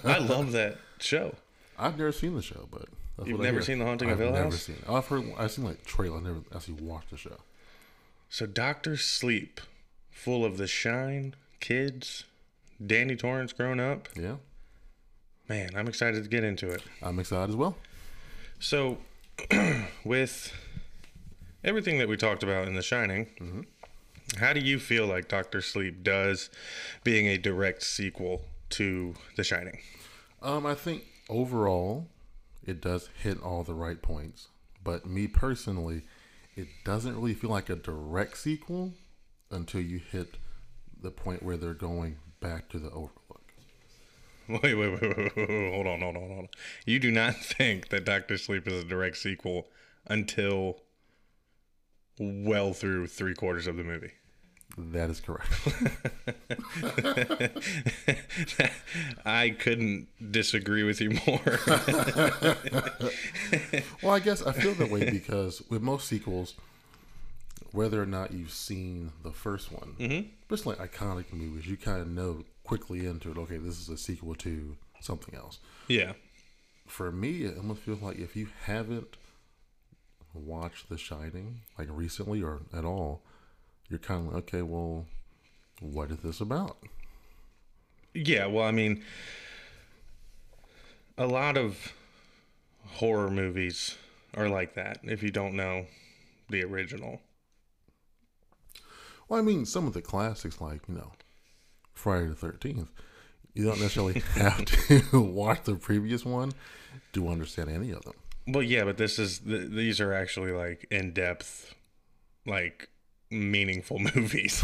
I love that show. I've never seen the show, but that's You've never seen The Haunting of Hill House. I've never seen it. I've heard. I've seen like trailer. I never actually watched the show. So Doctor Sleep, full of the shine, kids, Danny Torrance grown up. Yeah. Man, I'm excited to get into it. I'm excited as well. So, (clears throat) with everything that we talked about in The Shining, mm-hmm. How do you feel like Doctor Sleep does being a direct sequel to The Shining? Um, I think overall, it does hit all the right points. But me personally, it doesn't really feel like a direct sequel until you hit the point where they're going back to the Overlook. (laughs) Wait, wait, wait, wait, wait, wait, hold on, hold on, hold on. You do not (laughs) think that Doctor Sleep is a direct sequel until well through three quarters of the movie. That is correct. (laughs) I couldn't disagree with you more. (laughs) well, I guess I feel that way because with most sequels, whether or not you've seen the first one, mm-hmm. especially like iconic movies, you kind of know quickly into it. Okay, this is a sequel to something else. yeah. for me, it almost feels like if you haven't watched The Shining, like recently or at all, you're kind of like, okay, well, what is this about? Yeah, well, I mean, a lot of horror movies are like that if you don't know the original. Well, I mean, some of the classics, like, you know, Friday the 13th, you don't necessarily (laughs) have to (laughs) watch the previous one to understand any of them. Well, yeah, but this is th- these are actually like in depth, like meaningful (laughs) movies.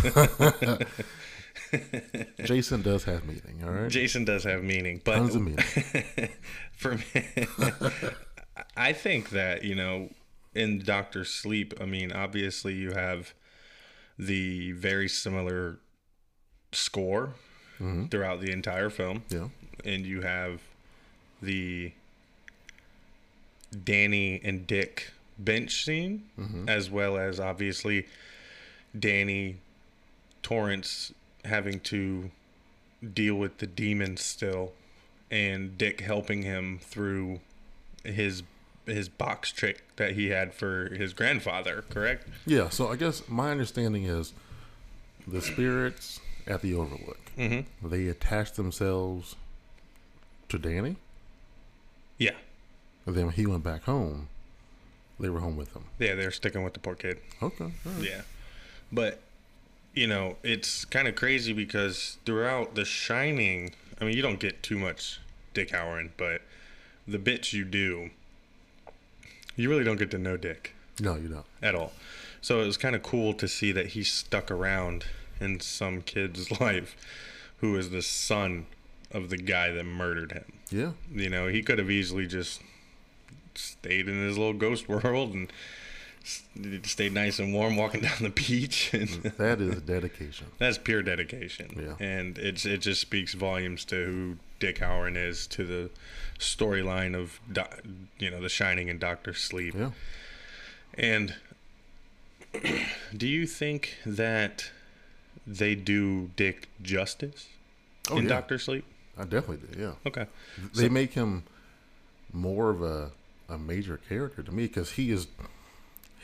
(laughs) Jason does have meaning, all right? Jason does have meaning, but Tons of meaning. (laughs) for me, I think that you know, in Doctor Sleep, I mean, obviously you have the very similar score mm-hmm. throughout the entire film, Yeah. and you have the Danny and Dick bench scene, mm-hmm. as well as obviously Danny Torrance having to deal with the demons still, and Dick helping him through his his box trick that he had for his grandfather. Correct? Yeah, so I guess my understanding is the spirits at the Overlook, Mm-hmm. they attach themselves to Danny, Yeah, and then when he went back home, they were home with him. yeah. They're sticking with the poor kid. Okay, right. Yeah. But you know, it's kind of crazy because throughout The Shining, I mean, you don't get too much Dick Halloran, but the bits you do, you really don't get to know Dick No, you don't. at all. So it was kind of cool to see that he stuck around in some kid's (laughs) life who is the son of the guy that murdered him. Yeah, You know, he could have easily just stayed in his little ghost (laughs) world and s- stayed nice and warm walking (laughs) down the beach. And mm, that is dedication. (laughs) that's pure dedication. Yeah. And it's it just speaks volumes to who Dick Halloran is, to the storyline of Do- you know The Shining and Doctor Sleep. Yeah, And (clears throat) do you think that they do Dick justice Oh, in yeah. Doctor Sleep? I definitely did. Yeah, Okay. they make him more of a a major character to me because he is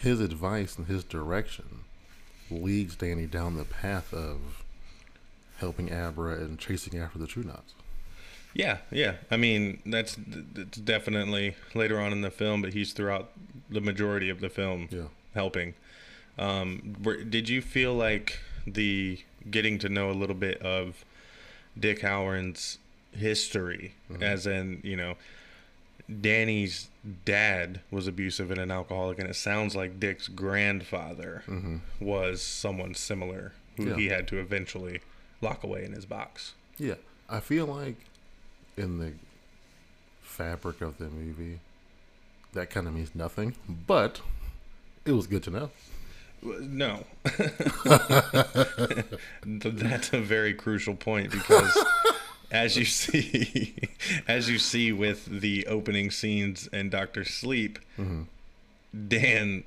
his advice and his direction leads Danny down the path of helping Abra and chasing after the True Knots. Yeah, yeah. I mean, that's that's definitely later on in the film, but he's throughout the majority of the film Yeah. helping. Um, did you feel like the getting to know a little bit of Dick Halloran's history, as in you know, Danny's dad was abusive and an alcoholic, and it sounds like Dick's grandfather mm-hmm. was someone similar who Yeah. he had to eventually lock away in his box. Yeah, I feel like in the fabric of the movie, that kind of means nothing, but it was good to know. No, (laughs) (laughs) that's a very crucial point because, (laughs) as you (laughs) see, as you see with the opening scenes and Doctor Sleep, mm-hmm. Dan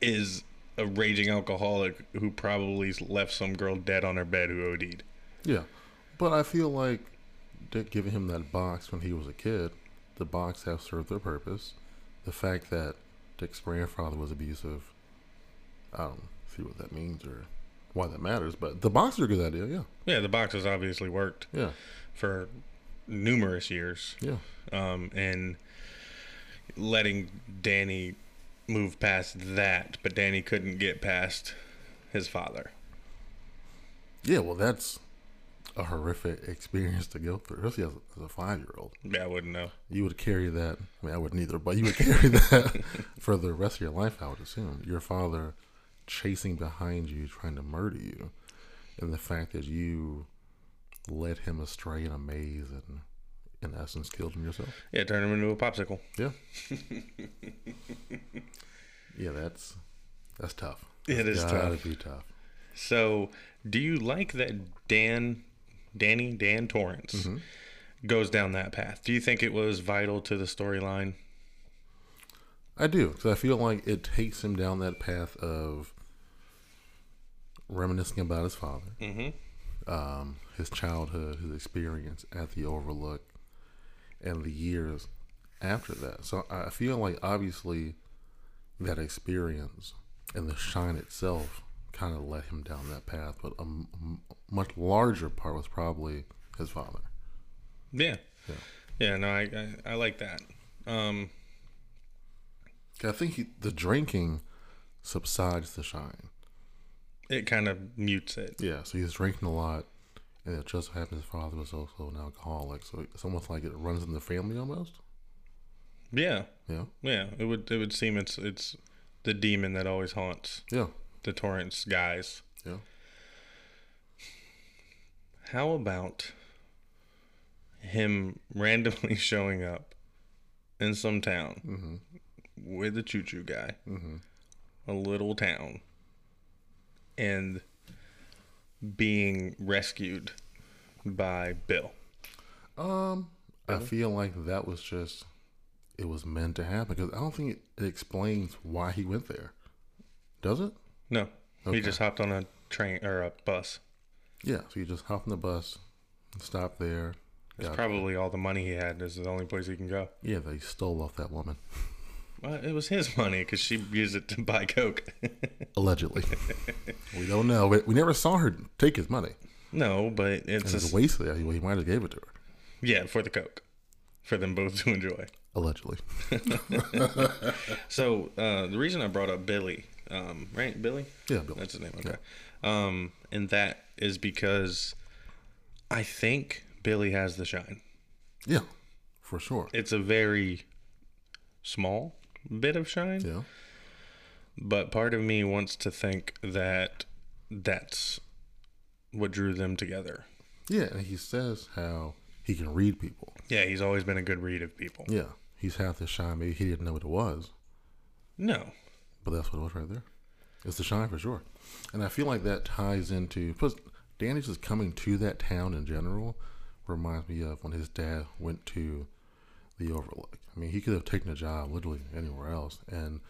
is a raging alcoholic who probably left some girl dead on her bed who OD'd. Yeah, but I feel like giving him that box when he was a kid, the box has served their purpose. The fact that Dick's grandfather was abusive, I don't see what that means or why that matters, but the box is a good idea. Yeah, Yeah, the box has obviously worked yeah, for numerous years. yeah, um, and letting Danny move past that, but Danny couldn't get past his father. yeah. Well, that's a horrific experience to go through, especially as, as a five-year-old. Yeah, I wouldn't know. You would carry that. I mean, I wouldn't either, but you would carry (laughs) that for the rest of your life. I would assume your father chasing behind you, trying to murder you, and the fact that you led him astray in a maze and, in essence, killed him yourself. Yeah, turned him into a popsicle. Yeah, (laughs) yeah. That's that's tough. It That's is gotta tough. be tough. So, do you like that Dan, Danny, Dan Torrance mm-hmm. goes down that path? Do you think it was vital to the storyline? I do because I feel like it takes him down that path of reminiscing about his father, Mm-hmm. um, his childhood, his experience at the Overlook, and the years after that. So I feel like obviously that experience and the shine itself kind of led him down that path, but a m- much larger part was probably his father. Yeah. Yeah. Yeah, no, I, I, I like that. Um, I think he, the drinking subsides the shine. It kind of mutes it. Yeah, so he's drinking a lot, and it just happens his father was also an alcoholic. So it's almost like it runs in the family almost. Yeah. Yeah, Yeah, it would it would seem it's it's the demon that always haunts yeah, the Torrance guys. yeah. How about him randomly (laughs) showing up in some town Mm-hmm. with a choo choo guy, Mm-hmm. a little town, and being rescued by Bill? Um, I feel like that was just it was meant to happen because I don't think it, explains why he went there. Does it? No, he just hopped on a train or a bus. Yeah. So you just hop on the bus, stop there. It's probably all the money he had. This is the only place he can go. yeah, they stole off that woman (laughs) Well, it was his money because she used it to (laughs) buy coke. (laughs) allegedly. we don't know. We, we never saw her take his money. no, but it's just, wasted. Well, he might have gave it to her. yeah for the coke, for them both to enjoy. Allegedly. (laughs) So uh, the reason I brought up Billy, um, right? Billy, Yeah, Bill. that's his name. Okay, um, and that is because I think Billy has the shine. Yeah, for sure. It's a very small bit of shine, Yeah. but part of me wants to think that that's what drew them together. Yeah, and he says how he can read people. Yeah, he's always been a good read of people. Yeah, he's had this shine. Maybe he didn't know what it was, No, but that's what it was right there. It's the shine for sure. And I feel like that ties into plus Danny's just coming to that town in general reminds me of when his dad went to the Overlook. I mean, he could have taken a job literally anywhere else, and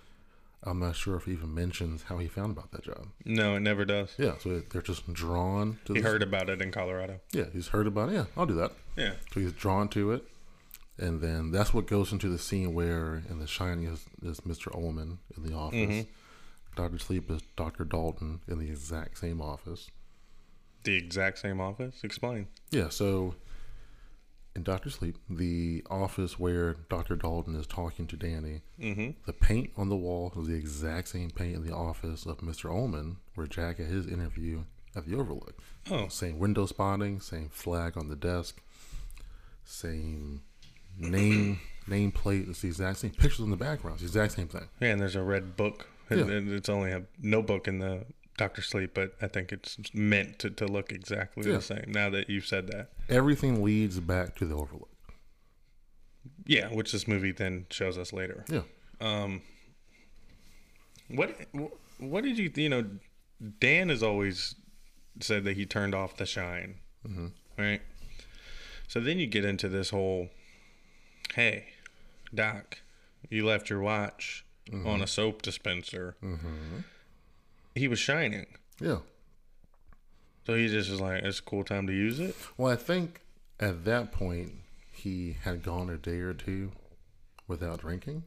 I'm not sure if he even mentions how he found about that job. no, it never does. Yeah, so they're just drawn to. It. He this- heard about it in Colorado. Yeah, he's heard about it. Yeah, I'll do that. Yeah, So he's drawn to it. And then that's what goes into the scene where in The Shining is, is Mr. Ullman in the office. Mm-hmm. Dr. Sleep is Dr. Dalton in the exact same office. the exact same office. Explain. Yeah, so in Dr. Sleep, the office where Dr. Dalton is talking to Danny, Mm-hmm. the paint on the wall is the exact same paint in the office of Mr. Ullman where Jack had his interview at the Overlook. Oh, Same window spotting, same flag on the desk, same name nameplate. It's the exact same pictures in the background. It's the exact same thing. yeah, and there's a red book. Yeah. It's only a notebook in the Doctor Sleep, but I think it's meant to, to look exactly Yeah. the same. Now that you've said that, Everything leads back to the Overlook. yeah, which this movie then shows us later. Yeah. Um, what what did you you know? Dan has always said that he turned off the shine, Mm-hmm. right? So then you get into this whole, hey, Doc, you left your watch on a soap dispenser. Mm-hmm. He was shining, Yeah. so he just was like, "It's a cool time to use it." Well, I think at that point he had gone a day or two without drinking.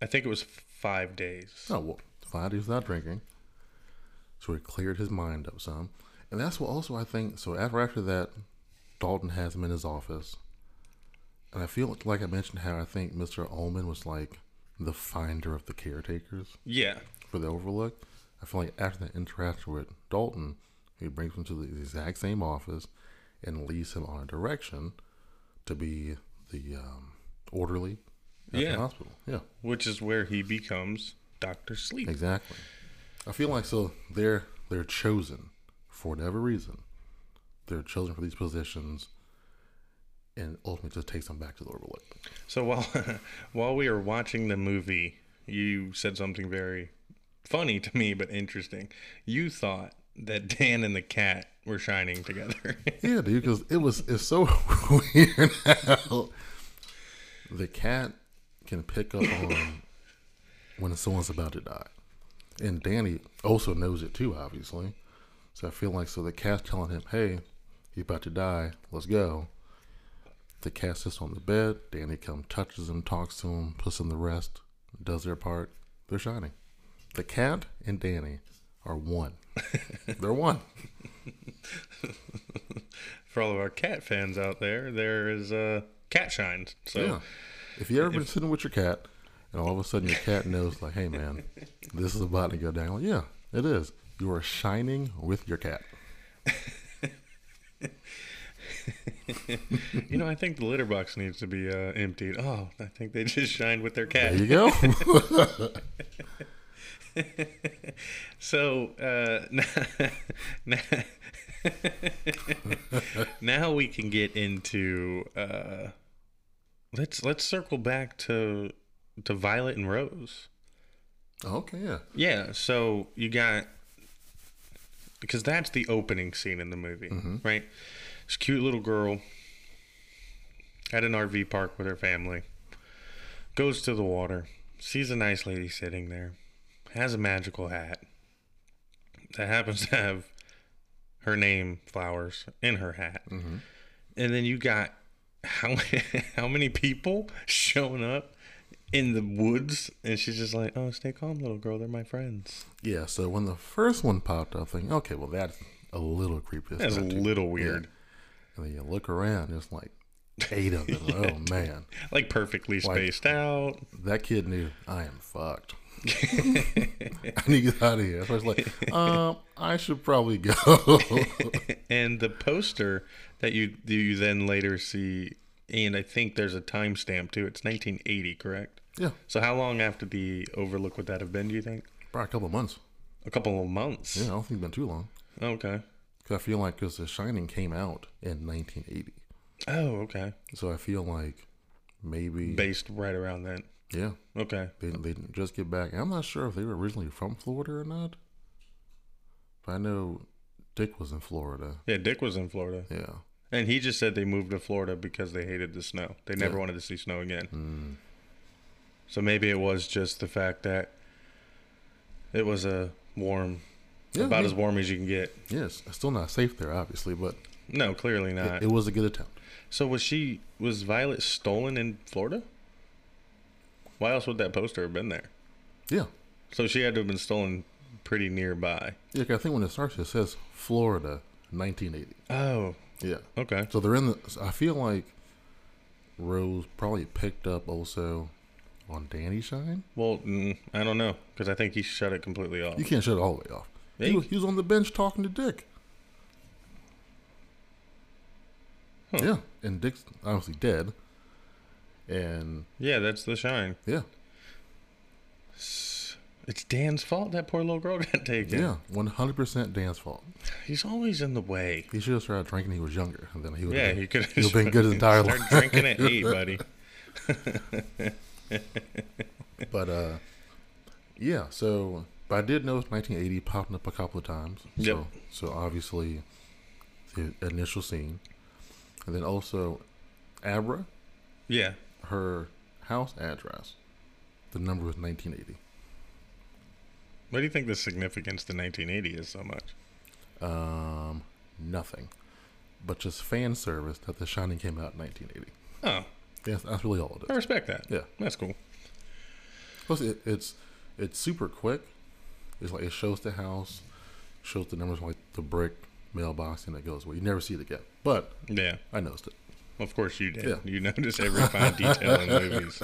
I think it was five days. Oh, well, five days without drinking. So he cleared his mind up some. And that's what also I think. So after after that, Dalton has him in his office. And I feel like I mentioned how I think Mr. Ullman was like the finder of the caretakers Yeah, for the Overlook. I feel like after that interaction with Dalton, he brings him to the exact same office and leads him on a direction to be the um, orderly at Yeah. the hospital. Yeah. which is where he becomes Doctor Sleep. Exactly. I feel like so they're they're chosen for whatever reason. They're chosen for these positions, and ultimately just takes them back to the overlook. So while (laughs) while we are watching the movie, you said something very funny to me but interesting. You thought that Dan and the cat were shining together. (laughs) Yeah, dude, because it was it's so (laughs) weird how the cat can pick up on when someone's about to die, and Danny also knows it too, obviously. So I feel like so the cat's telling him, "Hey, he's about to die. Let's go." The cat sits on the bed. Danny comes, touches him, talks to him, puts him to rest, does their part. They're shining. The cat and Danny are one. (laughs) They're one. For all of our cat fans out there, there is uh, cat shines. So Yeah. If you ever been sitting with your cat and all of a sudden your cat knows, like, hey, man, (laughs) this is about to go down. Like, yeah, it is. You are shining with your cat. (laughs) you know, I think the litter box needs to be uh, emptied. Oh, I think they just shined with their cat. There you go. (laughs) So uh, (laughs) now, (laughs) now we can get into uh, let's let's circle back to to Violet and Rose. okay, yeah. Yeah, so you got because that's the opening scene in the movie, right? This cute little girl at an RV park with her family goes to the water, sees a nice lady sitting there, has a magical hat that happens to have her name flowers in her hat, mm-hmm. and then you got how (laughs) how many people showing up in the woods, and she's just like, "Oh, stay calm, little girl. They're my friends." Yeah, so when the first one popped up, thinking, okay, well, that's a little creepy. That's a little weird. And then you look around, there's like eight of them. (laughs) Oh, man. Like perfectly spaced out. That kid knew I am fucked. (laughs) I need to get out of here. So I was like, (laughs) um, I should probably go. (laughs) and the poster that you you then later see, and I think there's a timestamp too. It's 1980, correct? yeah, So how long after the Overlook would that have been? Do you think? probably a couple of months. A couple of months. Yeah, I don't think it's been too long. Okay. Because I feel like because The Shining came out in 1980. Oh, okay. So I feel like maybe, Based right around then. Yeah, Okay. they, they didn't just get back. I'm not sure if they were originally from Florida or not. But I know Dick was in Florida. Yeah, Dick was in Florida, Yeah. and he just said they moved to Florida because they hated the snow. They never Yeah. wanted to see snow again. Mm. So maybe it was just the fact that it was a warm, Yeah, about yeah. as warm as you can get. Yes, still not safe there, obviously, but No, clearly it, not. it was a good attempt. so was she? Was Violet stolen in Florida? Why else would that poster have been there? Yeah. So she had to have been stolen pretty nearby. Yeah, I think when it starts, it says Florida, 1980. Oh, Yeah. okay. So they're in the. I feel like Rose probably picked up also on Danny Shine. Well, mm, I don't know because I think he shut it completely off. You can't shut it all the way off. He was, he was on the bench talking to Dick. Huh. Yeah, and Dick's obviously dead. And Yeah, that's the shine. yeah, It's Dan's fault that poor little girl (laughs) got taken. Yeah, one hundred percent Dan's fault. He's always in the way. He should have started drinking. when He was younger, and then he would. yeah, he could have been good his entire life. Drinking at eight, buddy. (laughs) (laughs) But uh, yeah. So, but I did notice 1980 popping up a couple of times. So, Yep. so obviously, the initial scene, and then also, Abra, Yeah. Her house address, the number was 1980. What do you think the significance to 1980 is so much? Um, nothing, but just fan service that The Shining came out in 1980. Oh, Yes, that's really all it is. I respect that. Yeah. That's cool. Plus, it, it's it's super quick. It's like it shows the house, shows the numbers like the brick mailbox, and it goes away. You never see it again. But Yeah. I noticed it. Of course you did. Yeah. You notice every fine detail in movies.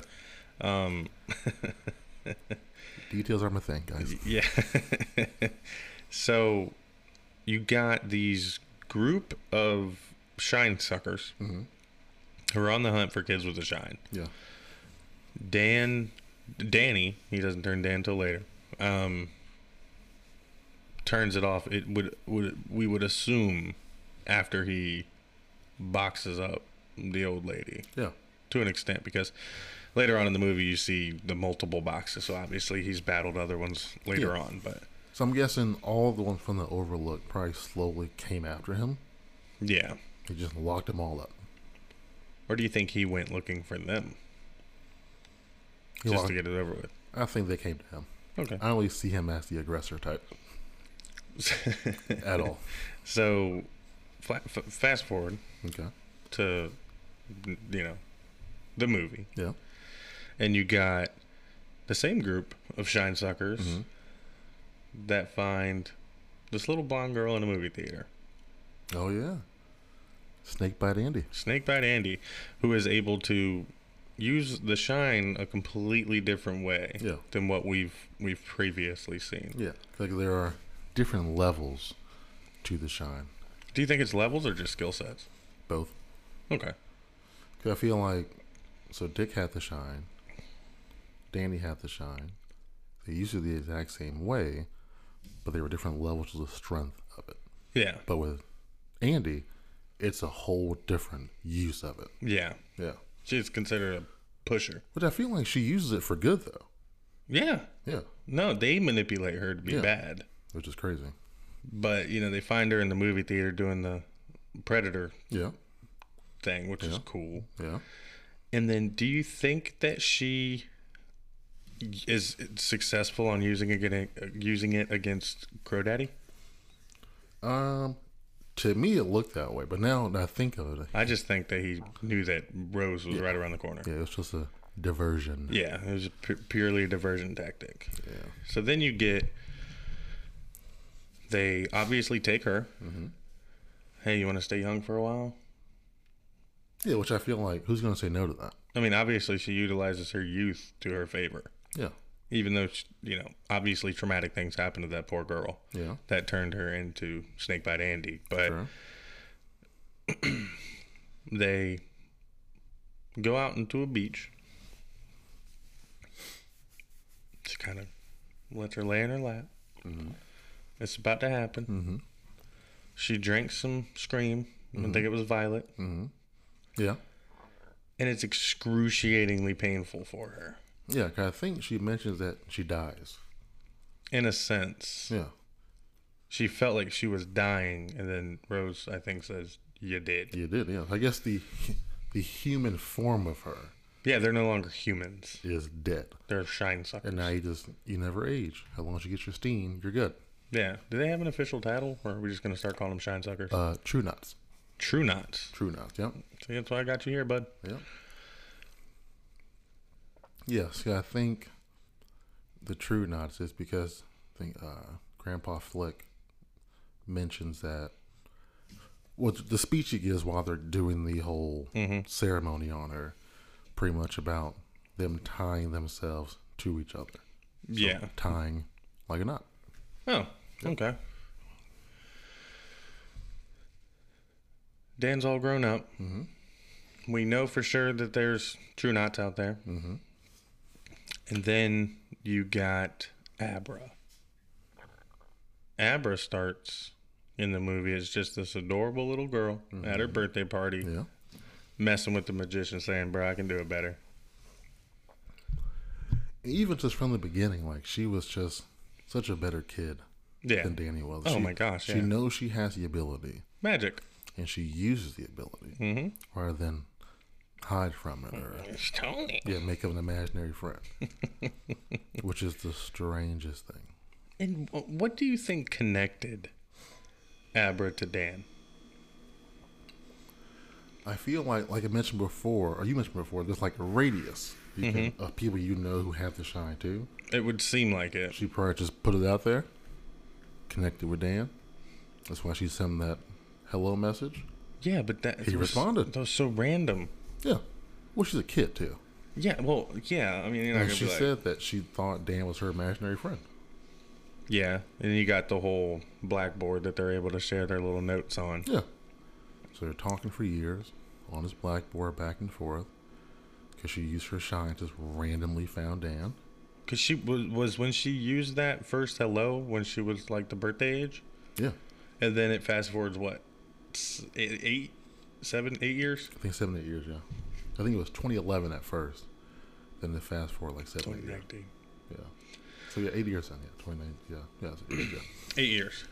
Um, (laughs) Details are my thing, guys. (laughs) yeah. so you got these group of shine suckers Mhm. who are on the hunt for kids with a shine. Yeah. Dan, Danny, he doesn't turn Dan till later. Um, turns it off. It would would we would assume after he boxes up the old lady Yeah. to an extent because later on in the movie you see the multiple boxes. So obviously he's battled other ones later Yeah. on. But So I'm guessing all the ones from the Overlook probably slowly came after him. yeah, He just locked them all up. or do you think he went looking for them He just locked, to get it over with? I think they came to him. Okay. I don't really see him as the aggressor type (laughs) at all. so f- fast forward Okay. to you know the movie Yeah. and you got the same group of shine suckers Mhm. that find this little blonde girl in a movie theater Oh yeah. Snakebite Andy. snakebite andy who is able to use the shine a completely different way Yeah. than what we've we've previously seen Yeah. Like there are different levels to the shine. do you think it's levels or just skill sets Both. okay 'Cause I feel like so Dick had to shine, Danny had to shine. They used it the exact same way, but they were different levels of the strength of it. yeah But with Andy, it's a whole different use of it. yeah Yeah. she's considered a pusher Which I feel like she uses it for good though. yeah Yeah. no they manipulate her to be Yeah. bad Which is crazy. but you know they find her in the movie theater doing the predator Yeah. Thing which is cool Yeah. and then do you think that she is successful on using it against, using it against Crow Daddy? Um to me it looked that way, but now that I think of it, I just think that he knew that Rose was right around the corner. yeah, it was just a diversion. Yeah, it was pu- purely a diversion tactic. Yeah. So then you get they obviously take her. Mhm. Hey, you want to stay young for a while? Yeah, which I feel like who's gonna say no to that? I mean, obviously she utilizes her youth to her favor. Yeah. Even though she, you know, obviously traumatic things happened to that poor girl Yeah. that turned her into Snakebite Andy, but Sure. (clears throat) they go out into a beach. She kind of lets her lay in her lap. Mhm. It's about to happen. Mm-hmm. She drinks some scream. I think it was Violet. Mm-hmm. Yeah. And it's excruciatingly painful for her. Yeah, 'cause I think she mentions that she dies. In a sense, Yeah. she felt like she was dying. And then Rose, I think, says, You did. You did, yeah. I guess the the human form of her Yeah, they're no longer humans. is dead. They're shine suckers. And now you just you never age. As long as you get your steam, you're good. yeah. Do they have an official title? Or are we just going to start calling them shine suckers? Uh true nuts. True knots. True knots. yep. See, that's why I got you here, bud. Yep. Yes, yeah, I think the true knots is because I think uh Grandpa Flick mentions that well the speech he gives while they're doing the whole Mhm. ceremony on her pretty much about them tying themselves to each other. So yeah. Tying like a knot. Oh, okay. Dan's all grown up. Mhm. We know for sure that there's true knots out there. Mm-hmm. And then you got Abra. Abra starts in the movie as just this adorable little girl at her birthday party, Yeah. messing with the magician, saying, "Bro, I can do it better." Even just from the beginning, like she was just such a better kid Yeah, than Danny was. Oh She- my gosh, She knows she has the ability, magic. And she uses the ability Mm-hmm. rather than hide from it or (laughs) It's Tony. yeah, make up an imaginary friend, (laughs) which is the strangest thing. And what do you think connected Abra to Dan? I feel like, like I mentioned before, or you mentioned before, there's like a radius you Mm-hmm. of people you know who have the shine too. It would seem like it. She probably just put it out there, connected with Dan. That's why she sent him that hello message. Yeah, but that He responded. That was so random. Yeah. Well, she's a kid too. Yeah, well, yeah. I mean, you're And she like, said that she thought Dan was her imaginary friend. yeah. And you got the whole blackboard that they're able to share their little notes on. Yeah. So they're talking for years on his blackboard back and forth because she used her shine just randomly found Dan. Cause she was was when she used that first hello when she was like the birthday age, Yeah. and then it fast forwards what, eight, seven, eight years. I think seven, eight years, yeah. I think it was 2011 at first. Then they fast forward like seven, eight 2019. Yeah. So yeah, eight years then, yeah. 29, yeah. Yeah, eight years, yeah. (clears throat) Eight years.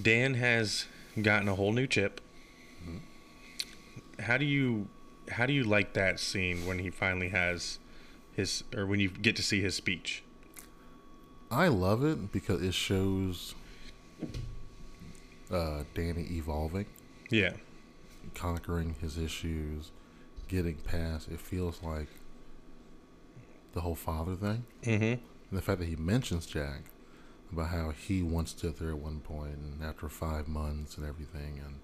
Dan has gotten a whole new chip. Mm-hmm. How do you how do you like that scene when he finally has his or when you get to see his speech? I love it because it shows uh, Danny evolving, Yeah. conquering his issues, getting past. It feels like the whole father thing. Mm-hmm. And the fact that he mentions Jack about how he once stood there at one point and after five months and everything and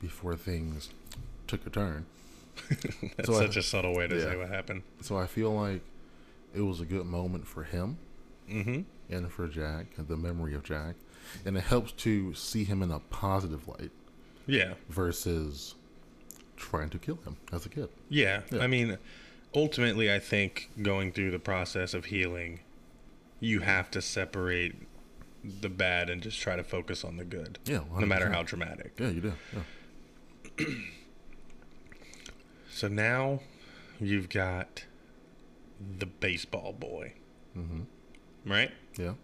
before things took a turn. (laughs) That's So such a subtle way to say what happened. So I feel like it was a good moment for him Mm-hmm. and for Jack, the memory of Jack. And it helps to see him in a positive light Yeah. versus trying to kill him as a kid. yeah. Yeah. I mean, ultimately, I think going through the process of healing, you have to separate the bad and just try to focus on the good, Yeah, no matter how dramatic. Yeah, you do. Yeah. (clears throat) So now you've got the baseball boy, Mm-hmm. right? Yeah.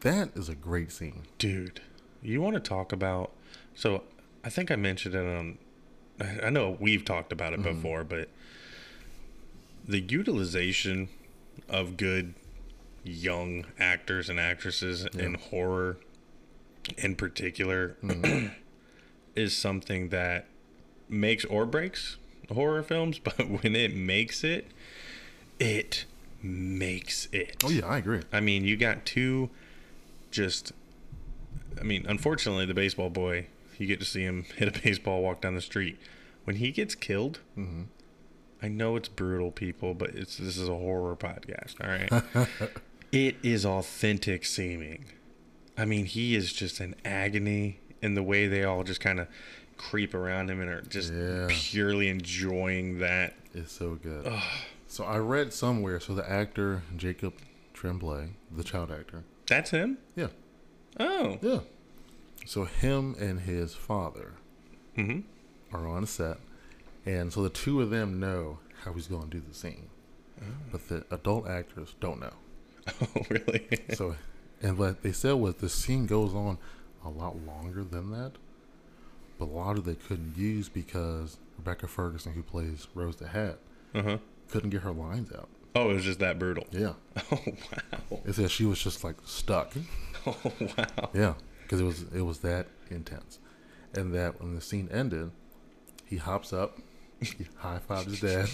That is a great scene. Dude, you want to talk about. So I think I mentioned it on. I know we've talked about it mm-hmm. before, but the utilization of good young actors and actresses in horror, in particular, mm-hmm. (clears throat) is something that makes or breaks horror films. (laughs) But when it makes it, it makes it. Oh yeah, I agree. I mean, you got two just I mean, unfortunately the baseball boy, you get to see him (laughs) hit a baseball walk down the street. When he gets killed, Mm-hmm. I know it's brutal people, but it's this is a horror podcast, all right? (laughs) it is authentic seeming. I mean, he is just an agony in the way they all just kind of creep around him and are just Yeah. purely enjoying that. It's so good. So I read somewhere. So the actor Jacob Tremblay, the child actor. That's him? Yeah, Oh. yeah. So him and his father Mhm. are on set, and so the two of them know how he's going to do the scene, but the adult actors don't know. (laughs) Oh, really? (laughs) So, and what they said was the scene goes on a lot longer than that, but a lot of they couldn't use because Rebecca Ferguson, who plays Rose the Hat, uh-huh. couldn't get her lines out. Oh, it was just that brutal. Yeah, (laughs) Oh wow! it said she was just like stuck. (laughs) Oh wow! Yeah, because it was it was that intense, and that when the scene ended, he hops up, he high fives his dad,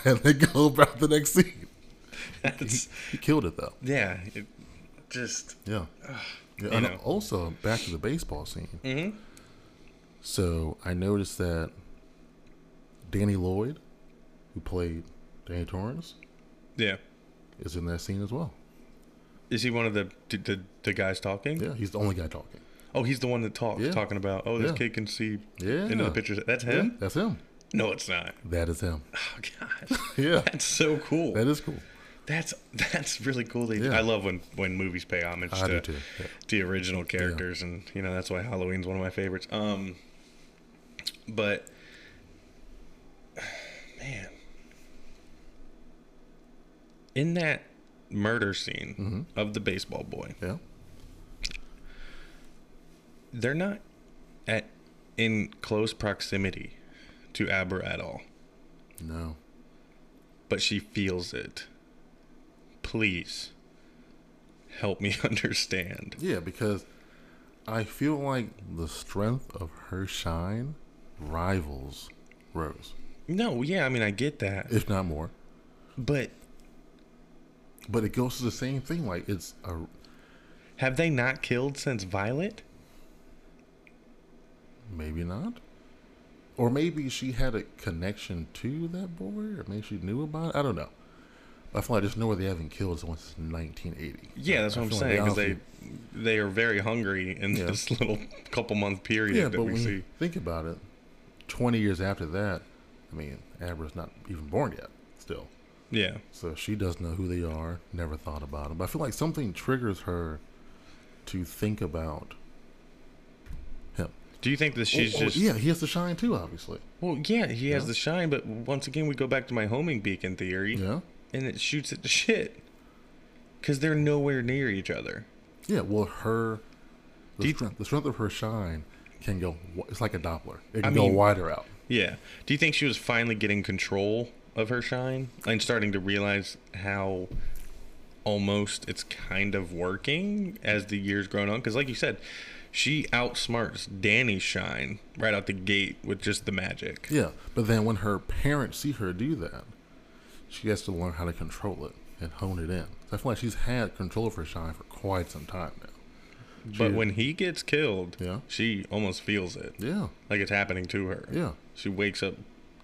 (laughs) and they go about the next scene. That's He killed it though. yeah. It just Yeah. yeah and know. also back to the baseball scene. Mhm. So I noticed that Danny Lloyd, who played Danny Torrance, yeah. is in that scene as well. Is he one of the the, the guys talking? Yeah, he's the only guy talking. Oh, he's the one that talks Yeah. talking about. Oh, this Yeah. kid can see Yeah. into the pictures. That's Yeah, him. that's him. No, it's not. That is him. Oh gosh, (laughs) Yeah, that's so cool. that is cool. That's that's really cool. They, Yeah. I love when when movies pay homage I to. Yeah. the original characters, and you know that's why Halloween's one of my favorites. Um, but (sighs) man, in that murder scene Mm-hmm. of the baseball boy, Yeah. they're not at in close proximity to Abra at all, No. but she feels it. Please help me (laughs) understand. Yeah, because I feel like the strength of her shine rivals Rose, No, yeah, I mean I get that, if not more. but But it goes to the same thing. Like it's a have they not killed since Violet? maybe not, or maybe she had a connection to that boy, or maybe she knew about it. I don't know. I feel like I just know where they haven't killed since 1980. Yeah, that's I what I'm saying because they they are very hungry in Yeah. this (laughs) little couple month period Yeah, that but we when see. you think about it, 20 years after that, I mean, Abra's not even born yet. Still. Yeah, So she doesn't know who they are, never thought about them. But I feel like something triggers her to think about him. do you think that oh, she's Oh, oh, just yeah, he has the shine too, obviously. well? Yeah, he has the shine, but once again we go back to my homing beacon theory, Yeah, and it shoots it to shit because they're nowhere near each other. yeah. Well, her the you- strength, the strength of her shine can go. It's like a Doppler. It can I go mean- wider out. Yeah. Do you think she was finally getting control of her shine and starting to realize how almost it's kind of working as the years grown on? Because, like you said, she outsmarts Danny's shine right out the gate with just the magic. Yeah, but then when her parents see her do that, she has to learn how to control it and hone it in. So I feel like she's had control of her shine for quite some time now. But when he gets killed, Yeah. she almost feels it. Yeah, Like it's happening to her. yeah. She wakes up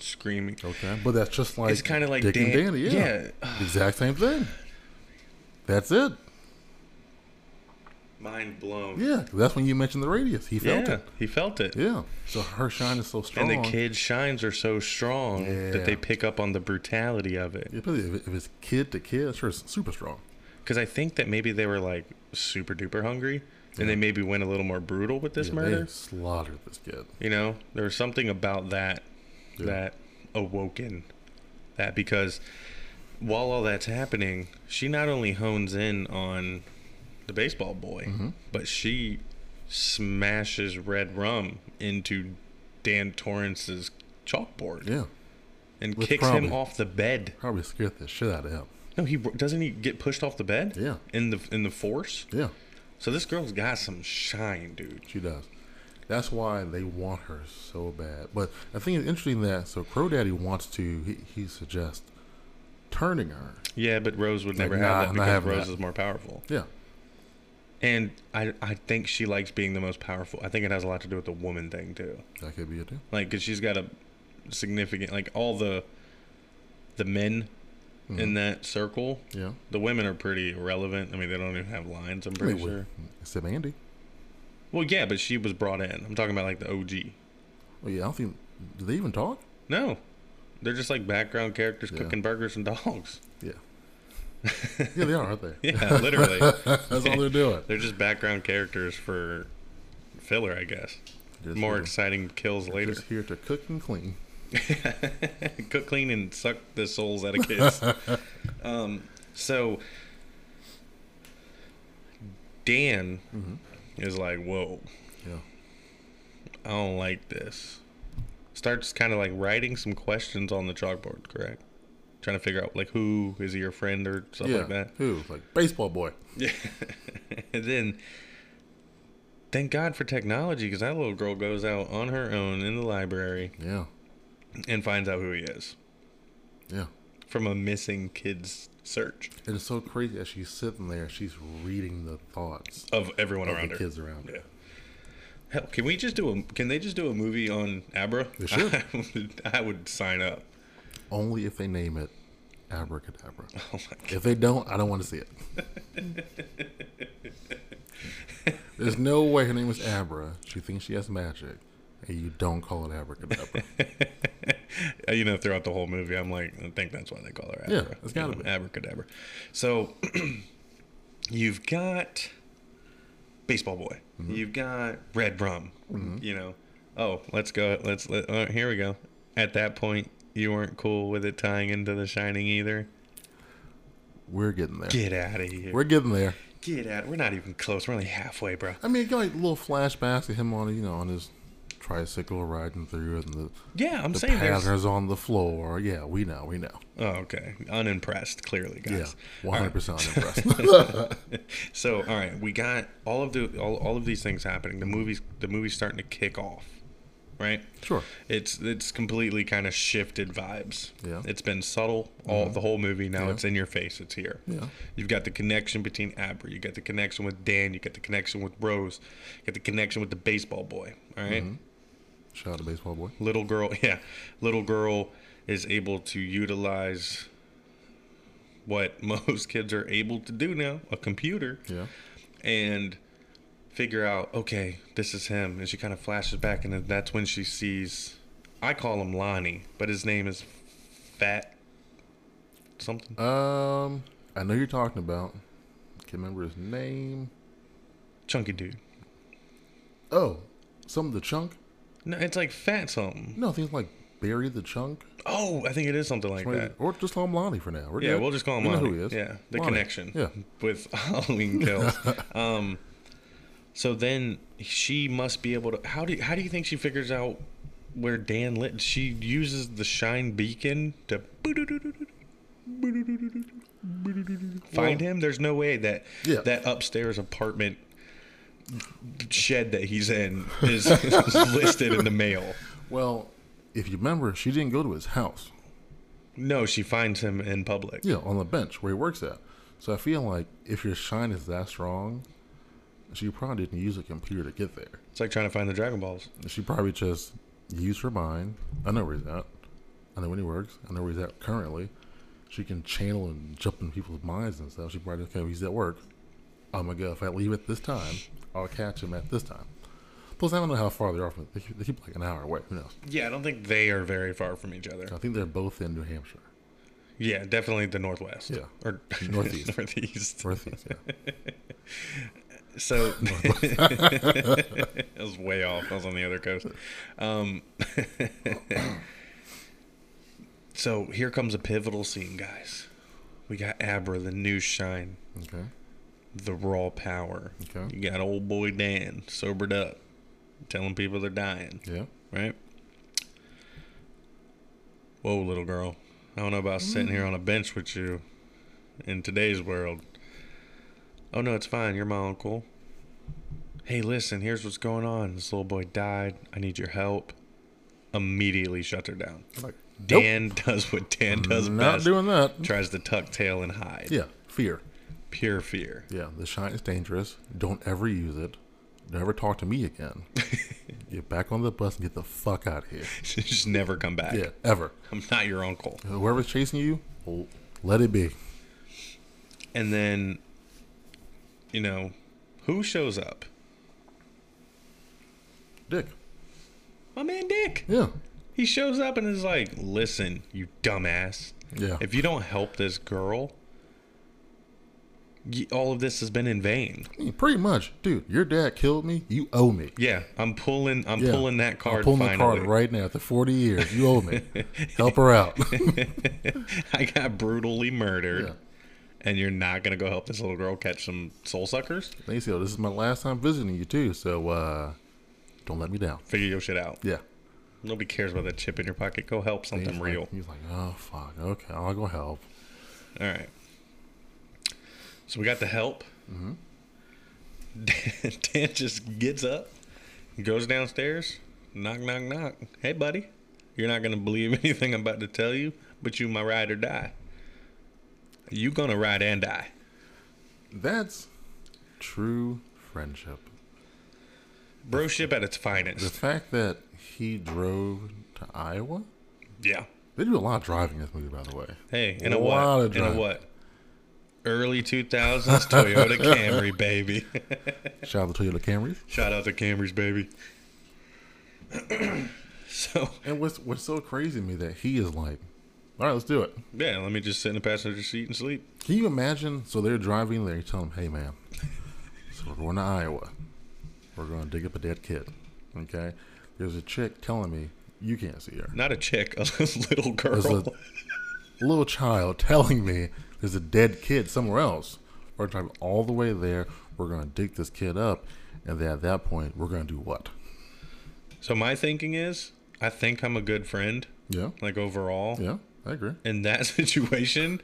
screaming. Okay, but that's just like It's kinda like Dick and Dan- Danny. Yeah, yeah. Exact same thing. That's it. Mind blown. Yeah, that's when you mentioned the radius. He felt Yeah, it. he felt it. Yeah, so her shine is so strong. And the kid's shines are so strong that they pick up on the brutality of it. Yeah, if, it's kid to kid, sure, it's super strong. Because I think that maybe they were like super duper hungry and they maybe went a little more brutal with this yeah, murder. They slaughtered this kid. You know, there was something about that Yeah. that awoken that because while all that's happening, she not only hones in on the baseball boy, Mm-hmm. but she smashes red rum into Dan Torrance's chalkboard Yeah, and With kicks probably- him off the bed. probably scared the shit out of him. No, he doesn't he get pushed off the bed? Yeah. In the in the force? Yeah, So this girl's got some shine, dude. she does. That's why they want her so bad. But I think it's interesting that so Crow Daddy wants to. He, he suggests turning her. Yeah, but Rose would Like, never have that because Rose that. is more powerful. Yeah, And I I think she likes being the most powerful. I think it has a lot to do with the woman thing too. that could be it too. Like cuz she's got a significant like all the the men Mm-hmm. in that circle, Yeah, the women are pretty irrelevant. I mean, they don't even have lines, I'm I pretty mean, with- sure. except Andy. Well, yeah, but she was brought in. I'm talking about like the OG. Well, yeah, I don't think. Do they even talk? No. They're just like background characters Yeah. cooking burgers and dogs. Yeah. (laughs) yeah, they are, aren't they? Yeah, literally. (laughs) That's all they're doing. They're just background characters for filler, I guess. Just More here exciting kills later. Just here to cook and clean. (laughs) Cook, clean, and suck the souls out of kids. um, so Dan is like, "Whoa, Yeah. I don't like this." Starts kind of like writing some questions on the chalkboard. Correct? Trying to figure out like who is he your friend or something yeah. like that. Who? Like baseball boy. Yeah. (laughs) and then, thank God for technology because that little girl goes out on her own in the library Yeah. and finds out who he is Yeah. from a missing kid's search And it's so crazy as she's sitting there, she's reading the thoughts of everyone of around the her. kids around her. Yeah. Hell, can we just do a? Can they just do a movie on Abra? Should. (laughs) I would, I would sign up. Only if they name it Abracadabra. (laughs) Oh my god. If they don't, I don't want to see it. (laughs) There's no way her name is Abra. She thinks she has magic, and you don't call it Abracadabra. (laughs) you know, throughout the whole movie, I'm like, I think that's why they call her Yeah, it's gotta You know, be. abracadabra. So (clears throat) you've got baseball boy. Mm-hmm. You've got red rum. You know, oh, let's go. Let's let. Uh, here we go. At that point, you weren't cool with it tying into The Shining either. We're getting there. Get out of here. We're getting there. Get out. We're not even close. We're only halfway, bro. I mean, like little flashbacks of him on, you know, on his tricycle riding through, and the Yeah, I'm the saying there's. patterns on the floor. Yeah, we know, we know. Oh, okay. Unimpressed, clearly, guys. Yeah, guys. one hundred percent impressed. (laughs) So, all right, we got all of the all, all of these things happening. The movies the movie's starting to kick off, right? Sure. It's it's completely kind of shifted vibes. Yeah. It's been subtle all mm-hmm. the whole movie. Now Yeah. it's in your face. It's here. Yeah. You've got the connection between Abra. You got the connection with Dan. You got the connection with Rose. You got the connection with the baseball boy. All right? Mm-hmm. Shout out to baseball boy. Little girl, (laughs) yeah, little girl is able to utilize what (laughs) most kids are able to do now, a computer Yeah. and figure out okay this is him and she kind of flashes back and that's when she sees i call him lonnie but his name is fat something Um, I know you're talking about. Can't remember his name. chunky dude Oh, some of the chunk. No it's like fat something No, I think it's like Barry the Chunk, oh i think it is something like that or just call him Lonnie for now. We're yeah good. we'll just call him We know lonnie who he is. yeah the Lonnie. connection Yeah. with (laughs) halloween kills (laughs) um so then she must be able to how do how do you think she figures out where dan lit she uses the shine beacon to find him there's no way that Yeah. that upstairs apartment shed that he's in (laughs) is listed in the mail Well, if you remember, she didn't go to his house. no she finds him in public Yeah, on the bench where he works at. So I feel like if your shine is that strong, she probably didn't use a computer to get there. it's like trying to find the dragon balls She probably just used her mind. I know where he's at. I know when he works. I know where he's at currently. She can channel and jump in people's minds and stuff. She probably okay, he's at work. I'm gonna go. If I leave at this time, I'll catch them at this time. Plus, I don't know how far they are from. They keep, they keep like an hour away. Who knows? yeah i don't think they are very far from each other I think they're both in New Hampshire. Yeah, definitely the northwest. Yeah. or Northeast. (laughs) northeast. Northeast, yeah. So (laughs) (laughs) I was way off. I was on the other coast. Um, so here comes a pivotal scene, guys. We got Abra, the new shine, Okay. The raw power. Okay. You got old boy Dan, sobered up, telling people they're dying. Yeah. right? Whoa, little girl. I don't know about mm. sitting here on a bench with you in today's world. Oh, no, it's fine. You're my uncle. Hey, listen, here's what's going on. This little boy died. I need your help. Immediately shuts her down. Like, nope. Dan does what Dan does Not best. doing that. Tries to tuck tail and hide. Yeah. Fear. Pure fear. Yeah. The shine is dangerous. Don't ever use it. Don't ever talk to me again. (laughs) get back on the bus and get the fuck out of here. (laughs) Just never come back. Yeah. Ever. I'm not your uncle. Whoever's chasing you, let it be. And then, you know, who shows up? Dick. My man Dick. Yeah. He shows up and is like, "Listen, you dumbass. Yeah. If you don't help this girl, all of this has been in vain." I mean, pretty much, dude. Your dad killed me. You owe me. Yeah, I'm pulling. I'm Yeah. pulling that card. I'm pulling finally. the card right now. After 40 years, you owe me. (laughs) Help her out. (laughs) I got brutally murdered, Yeah. and you're not gonna go help this little girl catch some soul suckers. say, oh, this is my last time visiting you too, so uh, don't let me down. Figure your shit out. Yeah. Nobody cares about that chip in your pocket. Go help He's something like- real. he's like, oh fuck. Okay, I'll go help. All right. So we got the help. Mm-hmm. (laughs) Dan, just gets up, goes downstairs, knock, knock, knock. Hey, buddy, you're not gonna believe (laughs) anything I'm about to tell you, but you my ride or die. You gonna ride and die. That's true friendship. Broship at its finest. The fact that he drove to Iowa. Yeah. They do a lot of driving in this movie, by the way. Hey, in a Lot what? of In a driving. what? Early 2000s Toyota (laughs) Camry, baby. (laughs) Shout out to Toyota Camrys. Shout out to Camrys, baby. (clears throat) So And what's what's so crazy to me that he is like, all right, let's do it. yeah, let me just sit in the passenger seat and sleep. Can you imagine? So they're driving there. You tell them, hey man, so we're going to Iowa. We're going to dig up a dead kid. Okay. There's a chick telling me you can't see her. Not a chick, a (laughs) little girl. There's a little child telling me there's a dead kid somewhere else. We're driving all the way there. We're going to dig this kid up, and then at that point, we're going to do what? so my thinking is, I think I'm a good friend, Yeah. like overall. Yeah. I agree. In that (laughs) situation.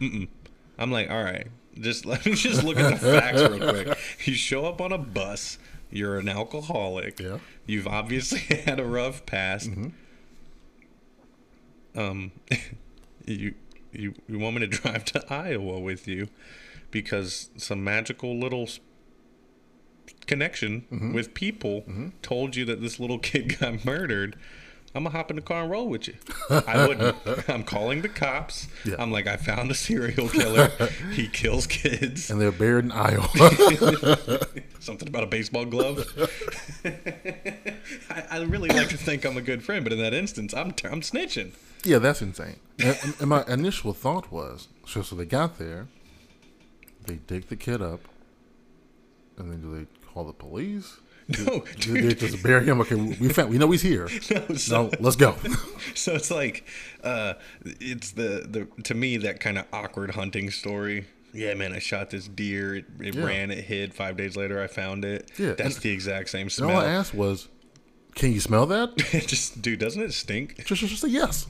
I'm like, all right, just (laughs) let me just look at the facts real (laughs) quick. You show up on a bus. You're an alcoholic. Yeah. You've obviously had a rough past. Um, you you you want me to (laughs) drive to Iowa with you because some magical little connection mm-hmm. with people mm-hmm. told you that this little (laughs) kid got murdered. I'm gonna hop in the car and roll with you. (laughs) I wouldn't. I'm calling the cops. Yeah. I'm like, I found a serial killer. he kills kids. And they're buried in Iowa. Something about a baseball glove. I, I really like to think I'm a good friend, but in that instance, I'm I'm snitching. Yeah, that's insane. And, and- my initial thought was so, so they got there, they dig the kid up, and then do they call the police? No, Do they just bury him? Okay, we found, we know he's here. (laughs) No, so, No, let's go. (laughs) so it's like, uh, it's the the to me that kind of awkward hunting story. Yeah, man, I shot this deer. It, it Yeah. ran. It hid. Five days later, I found it. Yeah, that's and- the exact same And all I asked was, "Can you smell that?" (laughs) just, dude, doesn't it stink? Just, just say yes.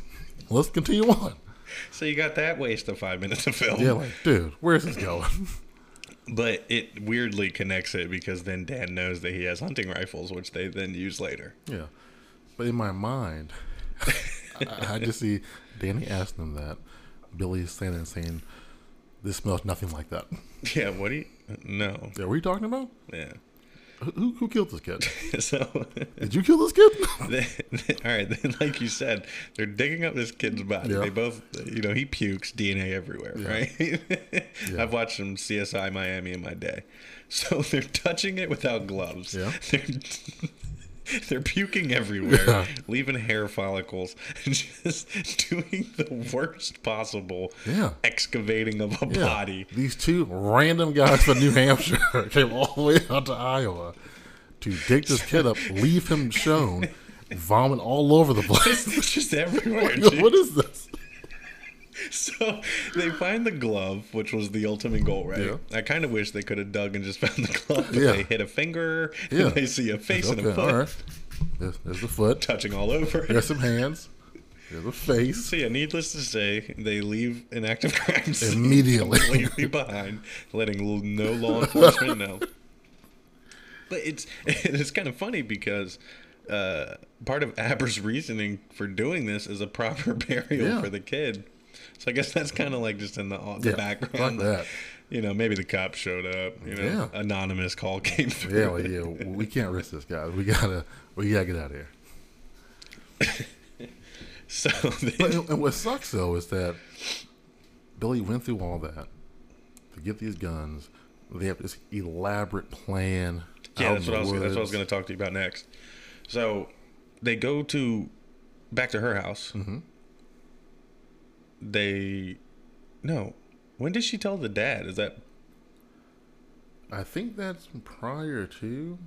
Let's continue on. So you got that waste of five minutes of film. Yeah, like, dude, where's this going? (laughs) But it weirdly connects it because then Dan knows that he has hunting rifles, which they then use later. yeah, but in my mind, (laughs) I, I just see Danny asking them that. Billy's saying and saying, "This smells nothing like that." (laughs) Yeah, what do you? No. Yeah, what are you talking about? Yeah. Who, who killed this kid? (laughs) So, Did you kill this kid? (laughs) they, all right, then, like you said, they're digging up this kid's body. Yeah. They both, you know, he pukes DNA everywhere, right? (laughs) I've watched some CSI Miami in my day. So they're touching it without gloves. Yeah. They're, (laughs) they're puking everywhere, leaving hair follicles, (laughs) and just doing the worst possible Yeah. excavating of a Yeah. body. These two random guys from New Hampshire (laughs) came all the way out to Iowa to dig this kid up, leave him shown, vomit all over the place. It's just everywhere. Dude. what is this? So they find the glove, which was the ultimate goal, right? Yeah. I kind of wish they could have dug and just found the glove. But Yeah. They hit a finger, Yeah. and they see a face and a foot all right. There's, there's the foot. touching all over. There's some hands. There's a face. So yeah, needless to say, they leave an active crime scene Immediately. (laughs) completely behind, letting no law enforcement know. But it's (laughs) it's kind of funny because uh, part of Abra's reasoning for doing this is a proper (laughs) burial Yeah. for the kid. (laughs) So I guess that's kind of like just in the, the Yeah, background. that. You know, maybe the cops showed up. You know, Yeah. anonymous call came through. Yeah, like, yeah, we can't risk this, guys. We gotta, we gotta get out of here. (laughs) So then, But, and what sucks though is that Billy went through all that to get these guns. They have this elaborate plan. yeah, that's what I was. That's what I was going to talk to you about next. So they go to back to her house. Mm-hmm. They no. When did she tell the dad? Is that I think that's prior to.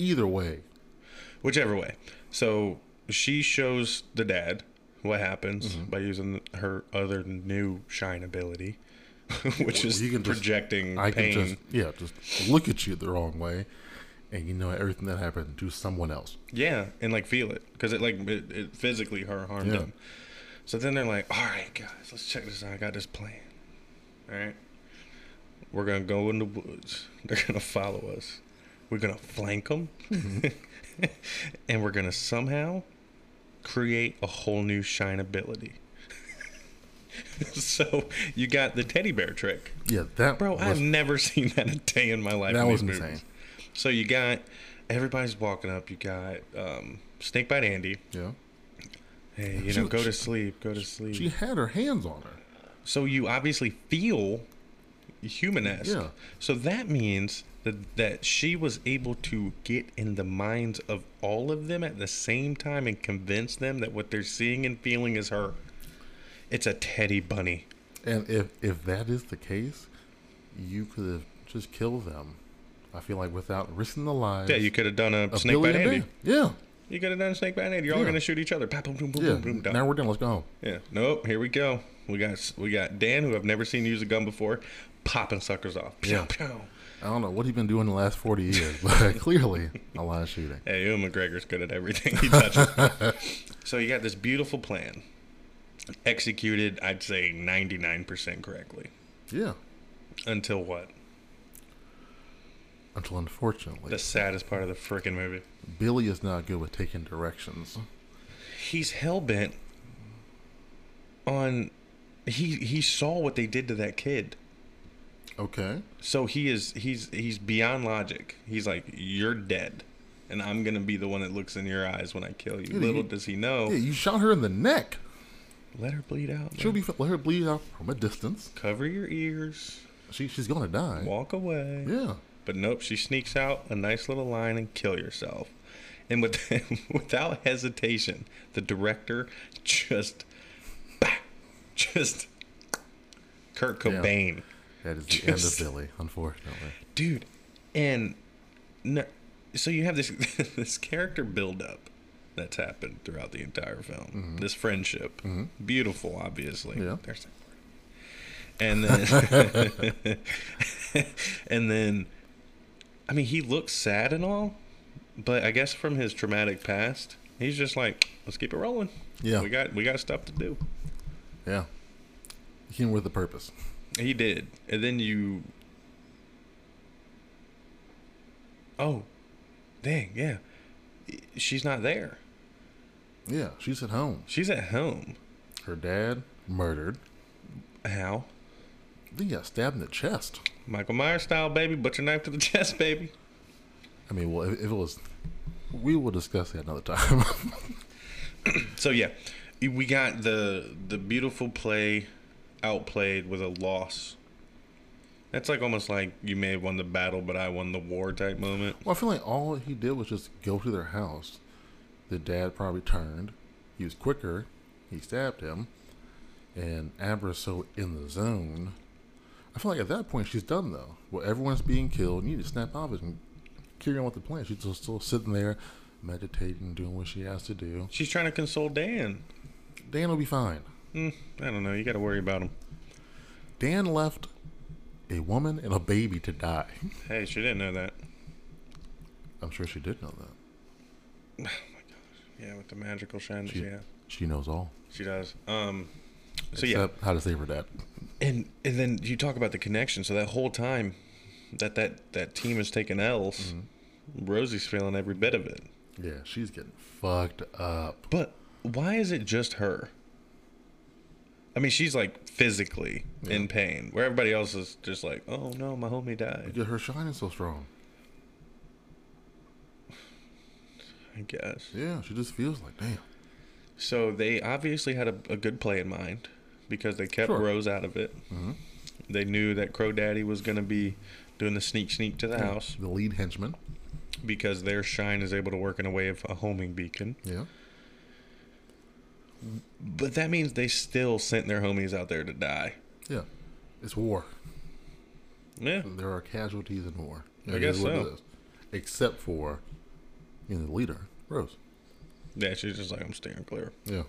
Either way, whichever way? So she shows the dad what happens Mm-hmm. by using her other new shine ability, (laughs) which is You can just- projecting I pain. can just yeah, just look at you the wrong way, and you know everything that happened to someone else. Yeah, and like feel it because it like it, it physically har- harmed Yeah. them. So then they're like, "All right, guys, let's check this out. I got this plan. All right, we're gonna go in the woods. (laughs) They're gonna follow us. We're gonna flank them, (laughs) and we're gonna somehow create a whole new shine ability." (laughs) so you got the teddy bear trick, Yeah, that bro. was, I've never seen that a day in my life. That in was these insane. movies. So you got everybody's walking up. You got um, Snakebite Andy. yeah. Hey, you She- know, go to sleep. Go to sleep. She had her hands on her. so you obviously feel human-esque. Yeah. So that means that that she was able to get in the minds of all of them at the same time and convince them that what they're seeing and feeling is her. It's a teddy bunny. And if if that is the case, you could have just killed them. I feel like without risking the lives. Yeah, you could have done a of snake bite and Andy. Yeah, You could have done snake bite. You're all Yeah. gonna shoot each other. Boom, boom, boom, yeah. boom, boom, done. now we're done. Let's go home. Yeah. Nope. Here we go. We got we got Dan, who I've never seen use a gun before, popping suckers off. Pew, Yeah. pew. I don't know what he's been doing the last forty years, (laughs) but clearly a lot of shooting. Hey, Ewan McGregor's good at everything he touches. (laughs) so you got this beautiful plan, executed. I'd say ninety nine percent correctly. Yeah. Until what? Until unfortunately, The saddest part of the freaking movie. Billy is not good with taking directions. He's hell bent on. He he saw what they did to that kid. Okay. So he is he's he's beyond logic. He's like, you're dead, and I'm gonna be the one that looks in your eyes when I kill you. Yeah, Little you- does he know. Yeah, you shot her in the neck. Let her bleed out. She'll be let her bleed out from a distance. Cover your ears. She she's gonna die. Walk away. Yeah. But nope, she sneaks out a nice little line and kill yourself. And with (laughs) without hesitation, the director just bah, just Kurt Yeah. Cobain. That is the Just- end of Billy, unfortunately. dude and no, so you have this (laughs) this character build up that's happened throughout the entire film this friendship beautiful obviously Mm-hmm. Yeah. There's that and then (laughs) and then i mean he looks sad and all but i guess from his traumatic past he's just like let's keep it rolling Yeah. we got we got stuff to do Yeah. He came with a purpose. He did. And then you. Oh, dang, yeah. She's not there. Yeah, she's at home. She's at home. Her dad murdered. How? He got stabbed in the chest. Michael Myers style, baby. Butcher knife to the (laughs) chest, baby. I mean, well, if, if it was, we will discuss that another time. (laughs) So yeah, we got the the beautiful play outplayed with a loss. That's like almost like you may have won the battle, but I won the war type moment. well, I feel like all he did was just go to their house. The dad probably turned. He was quicker. He stabbed him. And Abra's so in the zone. I feel like at that point she's done though. Well, everyone's being killed. You need to snap out of it and carry on with the plan. She's just still sitting there, meditating, doing what she has to do. She's trying to console Dan. Dan will be fine. Hmm, I don't know. You got to worry about him. Dan left a woman and a baby to die. Hey, she didn't know that. I'm sure she did know that. (sighs) Oh my gosh! Yeah, with the magical shine She, she has. she knows all. She does. Um, so yeah, how to save her dad. and and then you talk about the connection. So that whole time that that that team is taking L's, Rosie's feeling every bit of it. Yeah, she's getting fucked up. But why is it just her? I mean, she's like physically in pain, where everybody else is just like, "Oh no, my homie died." Because her shine is so strong. I guess. Yeah, she just feels like, damn. So they obviously had a, a good play in mind because they kept Sure. Rose out of it. Mhm. They knew that Crow Daddy was going to be doing the sneak sneak to the house The lead henchman. because their shine is able to work in a way of a homing beacon. Yeah. But that means they still sent their homies out there to die. Yeah. It's war. Yeah. There are casualties in war. I It guess is what it so. Except for, you know, the leader, Rose. Yeah, she's just like, I'm steering clear. Yeah.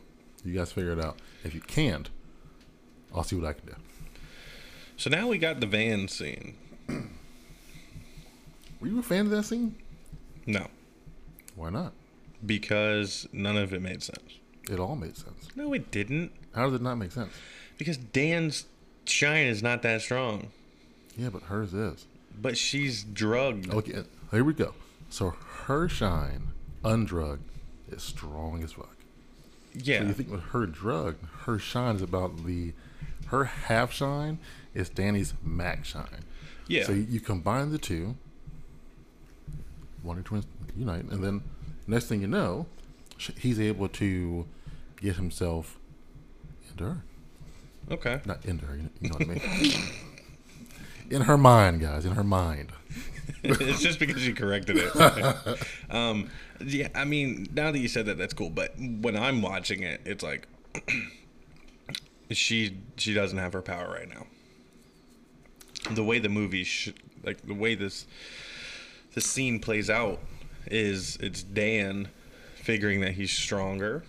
You guys figure it out. If you can't, I'll see what I can do. So now we got the van scene. Were you a fan of that scene? No, Why not? because none of it made sense. It all made sense. No, it didn't. How does it not make sense? Because Dan's shine is not that strong. Yeah, but hers is. But she's drugged. Oh, okay, here we go. So her shine, undrugged, is strong as fuck. yeah. So you think with her drug, her shine is about the, her half shine is Danny's max shine. yeah. So you, you combine the two, Wonder Twins unite, and then next thing you know, he's able to get himself into her. okay. Not into her, you know, you know what I mean? (laughs) In her mind, guys. In her mind. (laughs) it's just because you corrected it. (laughs) um, yeah, I mean, now that you said that, that's cool. But when I'm watching it, it's like (clears throat) she she doesn't have her power right now. The way the movie, sh- like the way this the scene plays out, is it's Dan figuring that he's stronger,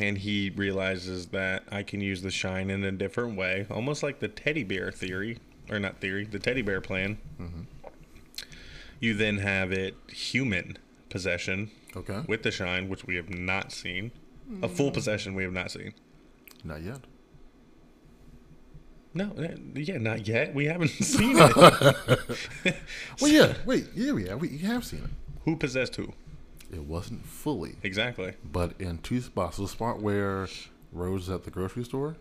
and he realizes that I can use the shine in a different way, almost like the teddy bear theory, or not theory, the teddy bear plan. Mm-hmm. You then have it human possession Okay. with the shine, which we have not seen. A full possession we have not seen. Not yet. No, eh, yeah, not yet. We haven't (laughs) seen it. (laughs) Well, yeah. Wait. Yeah, yeah. We you have seen it. who possessed who? It wasn't fully, Exactly. but in two spots. The spot where Rose is at the grocery store,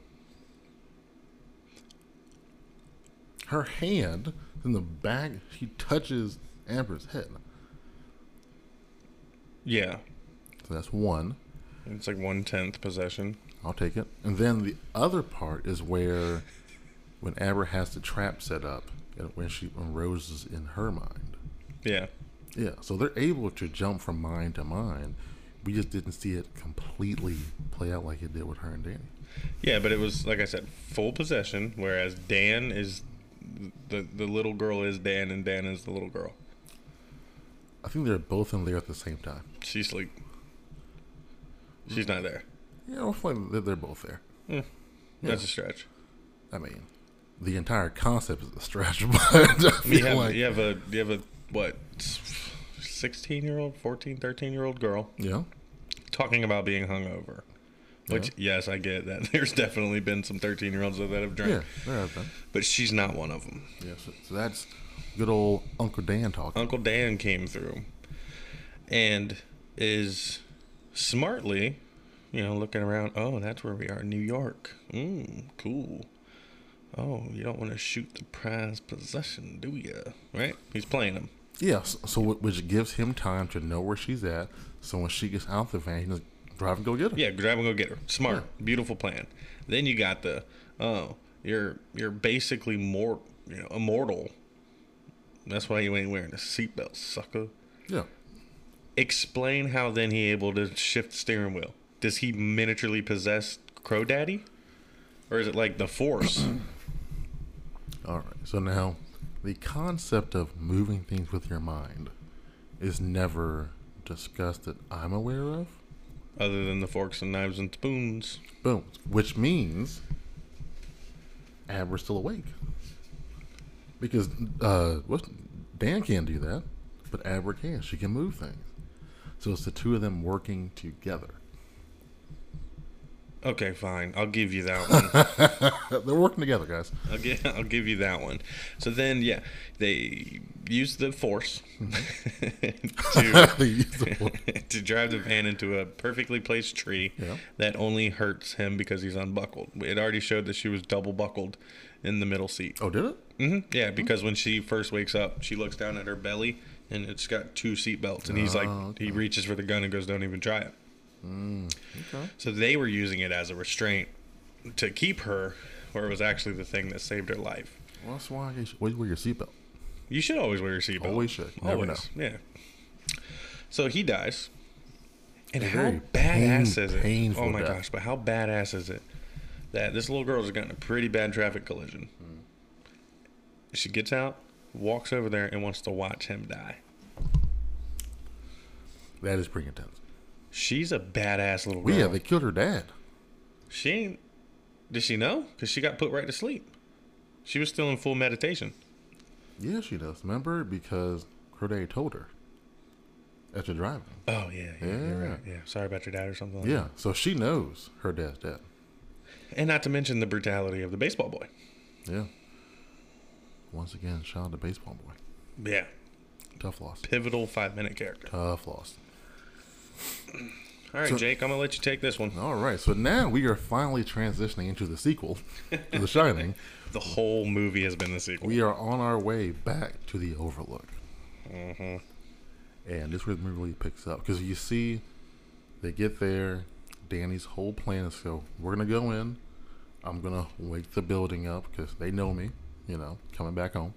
her hand in the back. She touches Abra's head. Yeah, So that's one. it's like one tenth possession. I'll take it. And then the other part is where (laughs) when Abra has the trap set up and when she when Rose is in her mind. Yeah, Yeah, so they're able to jump from mind to mind. We just didn't see it completely play out like it did with her and Danny. yeah, but it was like I said, full possession. Whereas Dan is the the little girl is Dan, and Dan is the little girl. I think they're both in there at the same time. She's like, she's not there. Yeah, like they're, both there. Hmm. That's a stretch. I mean, the entire concept is a stretch, (laughs) but I You have, like you have a you have a what, sixteen year old, 14, 13 year old girl yeah, talking about being hungover. Which yes, I get that. (laughs) There's definitely been some 13 year olds that have drank, yeah, there have been. but she's not one of them. Yeah, so, so that's good old Uncle Dan talking. Uncle Dan came through and is smartly, you know, looking around. Oh, that's where we are, New York. Mm, cool. Oh, you don't want to shoot the prize possession, do you? Right? He's playing him. Yeah, so, so which gives him time to know where she's at. So when she gets out the van, he just drive and go get her. Yeah, grab and go get her. Smart, beautiful plan. Then you got the oh, you're you're basically more you know immortal. That's why you ain't wearing a seatbelt, sucker. Yeah. Explain how then he able to shift steering wheel. Does he miniaturely possess Crow Daddy, or is it like the Force? (clears throat) All right. So now, the concept of moving things with your mind is never discussed that I'm aware of. other than the forks and knives and spoons? Boom. Which means Abra's still awake. Because uh, what Dan can't do that, but Abra can. She can move things. So it's the two of them working together. Okay, fine. I'll give you that one. (laughs) They're working together, guys. I'll give, (laughs) I'll give you that one. So then, yeah, they use the force (laughs) to They use the- to drive the van into a perfectly placed tree Yeah. that only hurts him because he's unbuckled. It already showed that she was double buckled in the middle seat. oh, did it? hmm Yeah, because when she first wakes up, she looks down at her belly and it's got two seat belts, and he's like, Oh, he reaches for the gun and goes, "Don't even try it." Okay. So they were using it as a restraint to keep her, where it was actually the thing that saved her life. Well, that's why you should always wear your seatbelt. You should always wear your seatbelt. Always should. Never always. Yeah. So he dies. And A how badass pain- is it? painful Oh my death. gosh, but how badass is it that this little girl has gotten a pretty bad traffic collision? Hmm. She gets out, walks over there, and wants to watch him die. That is pretty intense. She's a badass little girl. Yeah, they killed her dad. She ain't. Did she know? Because she got put right to sleep. She was still in full meditation. Yeah, she does. Remember? Because Crow Daddy told her after driving. Oh yeah, yeah, you're Yeah. right. Yeah, sorry about your dad or something. Like Yeah, so she knows her dad's dead. and not to mention the brutality of the baseball boy. Yeah. Once again, shout out to Baseball Boy. Yeah, Tough loss. pivotal five minute character. Tough loss. All right, So- Jake, I'm gonna let you take this one. All right, so now we are finally transitioning into the sequel to (laughs) The Shining. The whole movie has been the sequel. We are on our way back to the Overlook. Mhm. And this movie really picks up. Because you see, they get there. Danny's whole plan is so we're going to go in. I'm going to wake the building up because they know me, you know, coming back home.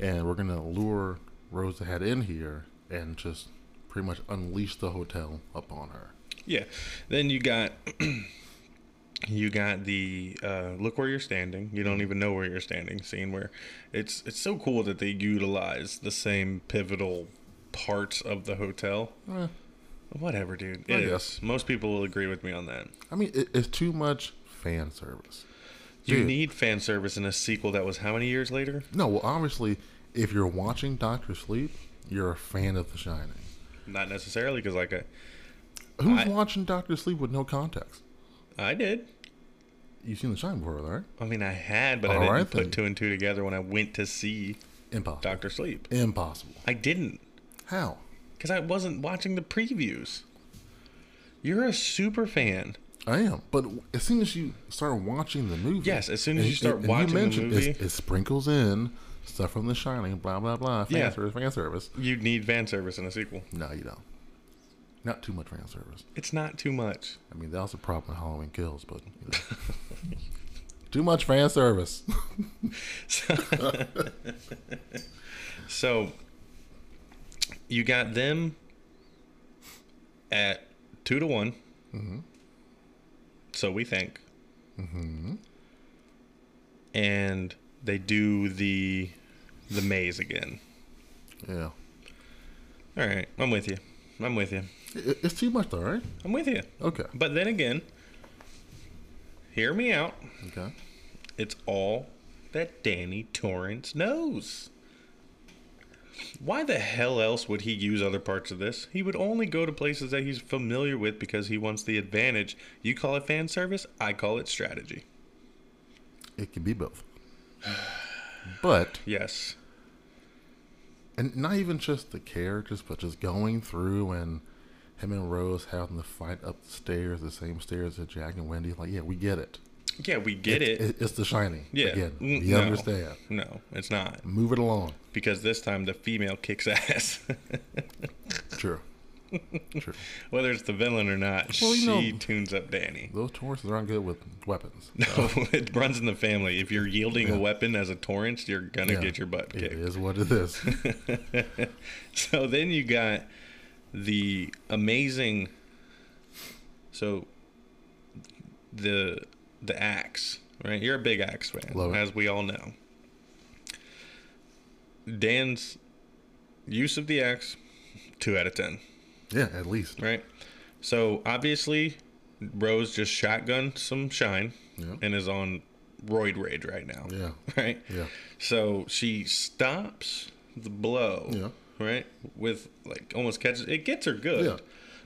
and we're gonna lure Rose the Hat in here and just pretty much unleash the hotel upon her. Yeah. Then you got (clears throat) you got the uh, look where you're standing. You don't even know where you're standing scene where it's it's so cool that they utilize the same pivotal parts of the hotel. Eh, Whatever, dude. I It is. guess. Most people will agree with me on that. I mean, it, it's too much fan service. You Dude. need fan service in a sequel that was how many years later? No, well, obviously, if you're watching Doctor Sleep, you're a fan of The Shining. Not necessarily, because like I, Who's I- watching Doctor Sleep with no context? I did. You've seen The Shining before, right? I mean, I had, but I didn't right, put then. two and two together when I went to see Impossible. Doctor Sleep. Impossible. I didn't, How? because I wasn't watching the previews. You're a super fan. I am, but as soon as you start watching the movie, Yes, as soon as and- you start and watching the movie- it, it sprinkles in stuff from The Shining, blah blah blah, fan Yeah. service, fan service. You need fan service in a sequel. No, you don't. Not too much fan service. It's not too much. I mean, that was a problem in Halloween Kills, but you know. (laughs) too much fan service. (laughs) So you got them at two to one. Mm-hmm. So we think. Mm-hmm. And they do the the maze again. yeah, All right, I'm with you. I'm with you. It- it's too much, though, right? I'm with you. Okay, But then again, hear me out. okay. It's all that Danny Torrance knows. Why the hell else would he use other parts of this? He would only go to places that he's familiar with because he wants the advantage. You call it fan service, I call it strategy. It can be both. (sighs) But Yes. and not even just the characters, but just going through and him and Rose having to fight up the stairs, the same stairs that Jack and Wendy. Like, yeah, we get it. Yeah, we get it. it's The Shining. Yeah. again, you no. understand. No, it's not. Move it along. Because this time the female kicks ass. (laughs) True. (laughs) Whether it's the villain or not, Well, she know- tunes up Danny. Those Torrances aren't good with weapons. No, (laughs) it runs in the family. If you're yielding a weapon as a Torrance, you're gonna Yeah, get your butt It kicked. is what it is. (laughs) so then you got the amazing so the the axe right you're a big axe fan it. as we all know dan's use of the axe two out of ten yeah, at least. right so obviously rose just shotgun some shine Yeah. and is on roid rage right now Yeah. (laughs) right Yeah. so she stops the blow, Yeah. right? With like almost catches it gets her good, Yeah.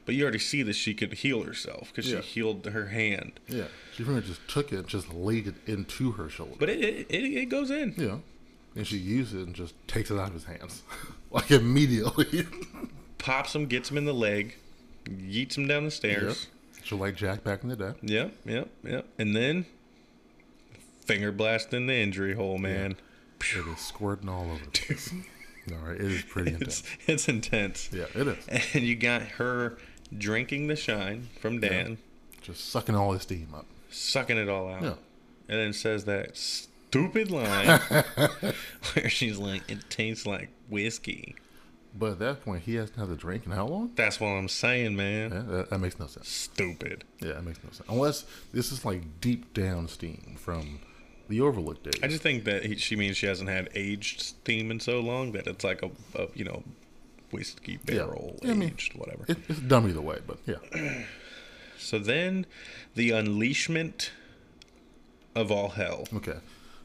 but you already see that she could heal herself because Yeah. she healed her hand. Yeah. She pretty much just took it and just laid it into her shoulder. But it it, it, it goes in. yeah. And she uses it and just takes it out of his hands. (laughs) like immediately. (laughs) pops him, gets him in the leg, yeets him down the yep. stairs. So like Jack back in the day. Yep, yep, yep, and then finger blast in the injury hole, man. It is squirting all over the place. all right. It is pretty intense. it's intense. Yeah, it is. And you got her drinking the shine from Dan, Just sucking all his steam up. sucking it all out. Yeah. and then says that stupid line (laughs) where she's like, "It tastes like whiskey." But at that point, he hasn't had the drink in how long? That's what I'm saying, man. Yeah, that, that makes no sense. Stupid. Yeah, that makes no sense. Unless this is like deep down steam from the Overlook days. I just think that he, she means she hasn't had aged steam in so long that it's like a, a you know whiskey Yeah. barrel Yeah, I mean, aged whatever. it, it's dumb either way, but yeah. (clears throat) so then, the unleashment of all hell. Okay.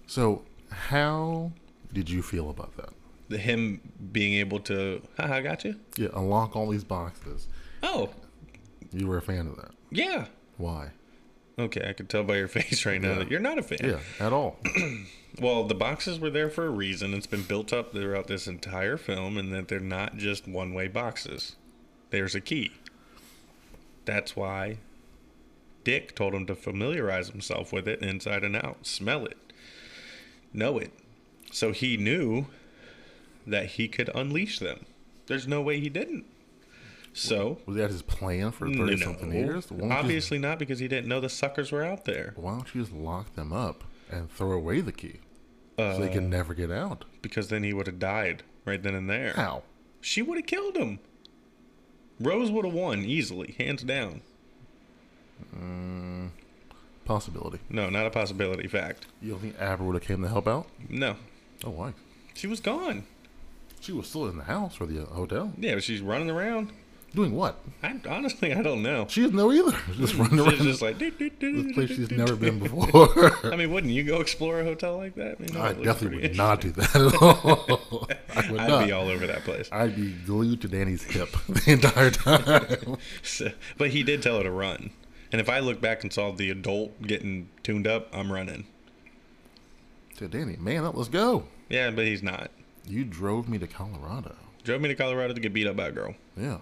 So, how did you feel about that? The him being able to, haha, I got you. Yeah, unlock all these boxes. Oh, You were a fan of that. yeah. Why? Okay, I can tell by your (laughs) face right now Yeah. that you're not a fan. Yeah, at all. (clears throat) (clears throat) Well, the boxes were there for a reason. It's been built up throughout this entire film, and that they're not just one way boxes. There's a key. That's why Dick told him to familiarize himself with it inside and out, smell it, know it. So he knew that he could unleash them. There's no way he didn't. So, Was that his plan for 30 something years? Obviously not because he didn't know the suckers were out there. why don't you just lock them up and throw away the key so they Uh, can never get out? because then he would have died right then and there. How? She would have killed him. Rose would have won easily, hands down. Possibility. No, not a possibility. Fact. You don't think Abra would have came to help out? No, Oh, why? she was gone. She was still in the house or the uh, hotel. Yeah, but she's running around. Doing what? I honestly, I don't know. She doesn't know either. (laughs) Just running She's around just like "Doo, doo, doo, this place she's never been (laughs) before. I mean, wouldn't you go explore a hotel like that? You know, I it definitely would not do that at all. (laughs) I would I'd not. be all over that place. I'd be glued to Danny's hip the entire time. So- but he did tell her to run. And if I look back and saw the adult getting tuned up, I'm running. to Danny, man up, let's go. Yeah, but he's not. You drove me to Colorado. Drove me to Colorado to get beat up by a girl. Yeah.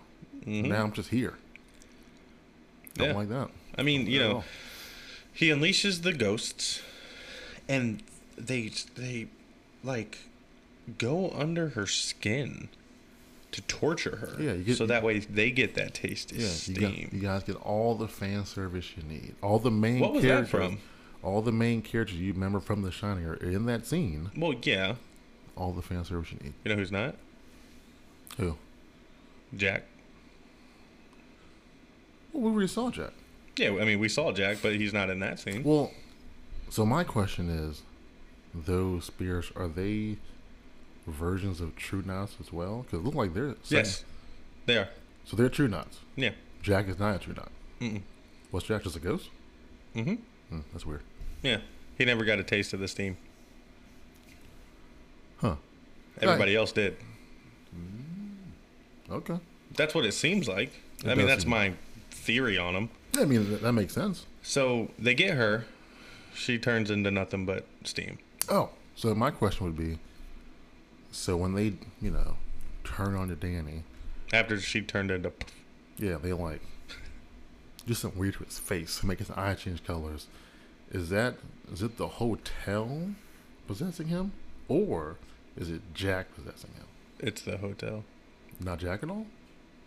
Mm-hmm. Now I'm just here. Don't Yeah. like that. I mean, you know, he unleashes the ghosts, and they they like go under her skin to torture her. Yeah, you get- so that way they get that taste of Yeah, you, steam. got, you guys get all the fan service you need. All the main What was that characters. from? All the main characters you remember from The Shining are in that scene. well, yeah. All the fan service you need. You know who's not? Who? Jack. Well, we already saw Jack. Yeah, I mean, we saw Jack, but he's not in that scene. Well, so my question is, those spirits are they versions of True Knots as well? Because it look like they're same- yes, they are. So they're True Knots. Yeah. Jack is not a True Knot. Mm-mm. What's Jack? Just a ghost? Mm-hmm. Hmm, that's weird. Yeah. He never got a taste of the steam. Huh. Everybody else did. Mm. Okay. That's what it seems like. It I mean, that's my theory on him. I mean that, that makes sense. So they get her. She turns into nothing but steam. Oh, so my question would be, so when they, you know, turn on to Danny, After she turned into. yeah, they like do something weird to his face, make his eye change colors. Is that is it the hotel possessing him, or is it Jack possessing him? It's the hotel. Not Jack at all.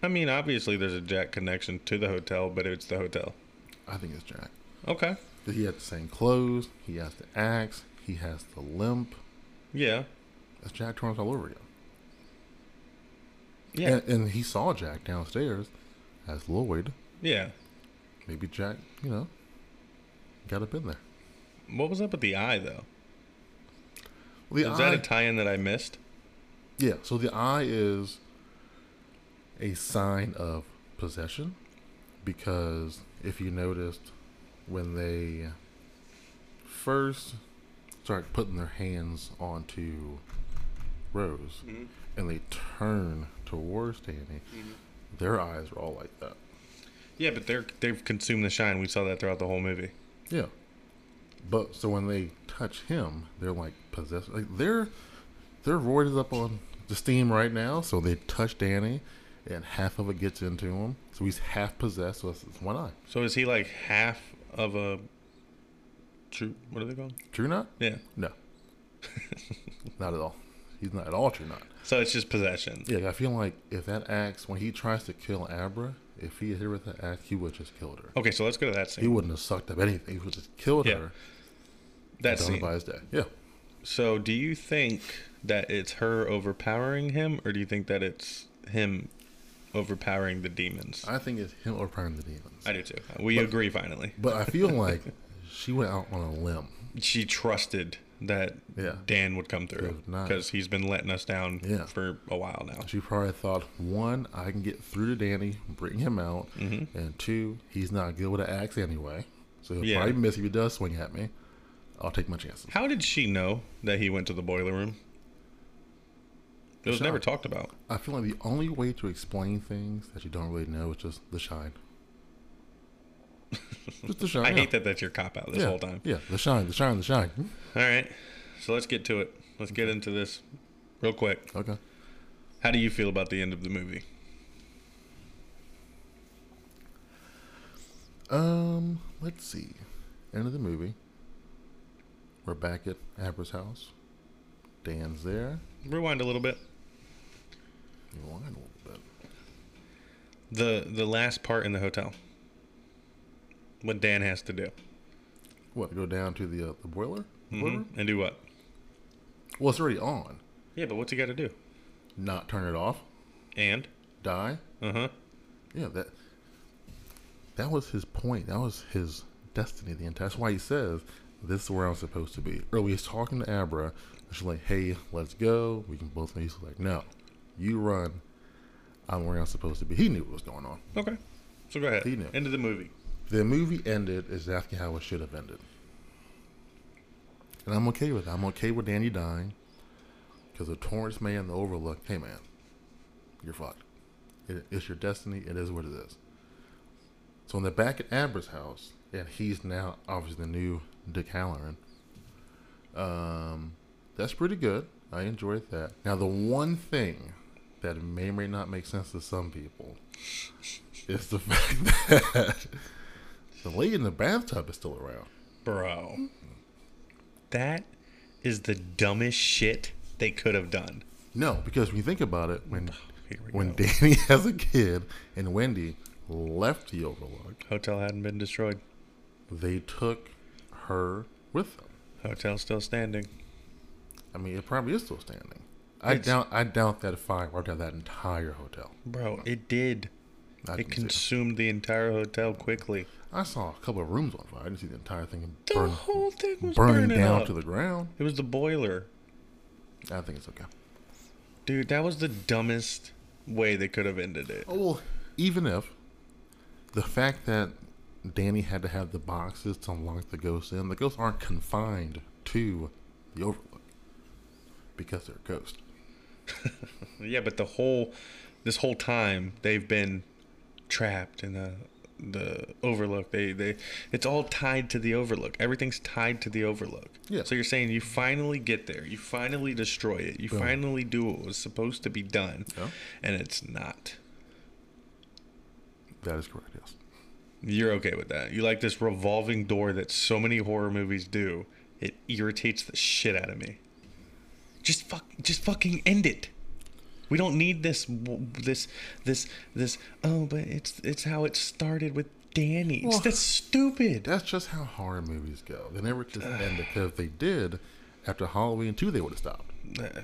I mean, obviously there's a Jack connection to the hotel, but it's the hotel. I think it's Jack. Okay. He has the same clothes. He has the axe. He has the limp. Yeah. That's Jack Torrance all over again. Yeah. And, and he saw Jack downstairs as Lloyd. yeah. Maybe Jack, you know, got up in there. What was up with the eye, though? The Is eye, that a tie-in that I missed? yeah. So the eye is a sign of possession, because if you noticed, when they first start putting their hands onto Rose, mm-hmm. and they turn towards Danny, mm-hmm. their eyes are all like that. Yeah, but they're they've consumed the shine. We saw that throughout the whole movie. Yeah. But so when they touch him, they're like possessed. Like they're they're roided up on the steam right now. So they touch Danny, and half of it gets into him. So he's half possessed. It's one eye. So is he like half of a true? What are they called? True Knot? Yeah. No. (laughs) not at all. He's not at all True Knot. So it's just possession. Yeah, I feel like if that axe, when he tries to kill Abra, if he hit her with that axe, he would have just killed her. Okay, so let's go to that scene. He wouldn't have sucked up anything. He would have just killed Yeah. her. That scene. by his day. Yeah. So do you think that it's her overpowering him, or do you think that it's him overpowering the demons? I think it's him overpowering the demons. I do too. We agree finally. But I feel (laughs) like she went out on a limb. She trusted that Yeah. Dan would come through because he's been letting us down Yeah. for a while now. She probably thought, one, I can get through to Danny, bring him out, Mm-hmm. and two, he's not good with an axe anyway. So he'll Yeah. probably miss if he does swing at me. I'll take my chances. How did she know that he went to the boiler room? It was never talked about. I feel like the only way to explain things that you don't really know is just the shine. (laughs) just the shine. I yeah. hate that that's your cop out this yeah. whole time. Yeah, the shine, the shine, the shine. All right, so let's get to it. Let's get into this real quick. Okay. How do you feel about the end of the movie? Um, let's see. End of the movie. We're back at Abra's house. Dan's there. Rewind a little bit. Rewind a little bit. The the last part in the hotel. What Dan has to do. What? Go down to the uh, the boiler? Mm-hmm. Boiler? And do what? Well, it's already on. Yeah, but what's he got to do? Not turn it off, And die. uh huh. Yeah, that that was his point. That was his destiny. The entire. That's why he says, "This is where I'm supposed to be." Early, he's talking to Abra. And she's like, "Hey, let's go. We can both." He's like, "No, you run. I'm where I'm supposed to be." He knew what was going on. Okay. So go ahead. He knew. End of the movie. The movie ended exactly how it should have ended, and I'm okay with that. I'm okay with Danny dying because the Torrance man, the Overlook. Hey, man, you're fucked. It, it's your destiny. It is what it is. So, in the back at Abra's house, and he's now obviously the new Dick Halloran. Um, that's pretty good. I enjoyed that. Now, the one thing that may or may not make sense to some people is the (laughs) fact that the lady in the bathtub is still around. Bro. That is the dumbest shit they could have done. No, because when you think about it, when we when go. Danny (laughs) has a kid and Wendy left the Overlook, Hotel hadn't been destroyed. they took her with them. Hotel still standing. I mean, it probably is still standing. I It's- doubt. I doubt that a fire wiped out that entire hotel. Bro, it did. I, It consumed the entire hotel quickly. I saw a couple of rooms on fire. I didn't see the entire thing The burn, whole thing was burning burning down up. to the ground. It was the boiler. I think it's okay. Dude, that was the dumbest way they could have ended it. Oh, well, even if the fact that Danny had to have the boxes to unlock the ghosts in, the ghosts aren't confined to the Overlook because they're ghosts. (laughs) Yeah, but the whole this whole time they've been trapped in the the overlook. They they it's all tied to the overlook. Everything's tied to the overlook. Yeah. So you're saying you finally get there. You finally destroy it. You Boom. finally do what was supposed to be done. Yeah. And it's not. That is correct. Yes. You're okay with that. You like this revolving door that so many horror movies do. It irritates the shit out of me. Just fuck just fucking end it. We don't need this this this this oh, but it's it's how it started with Danny. It's Well, that's stupid. That's just how horror movies go. They never just end because if they did, after Halloween two, they would have stopped. Uh,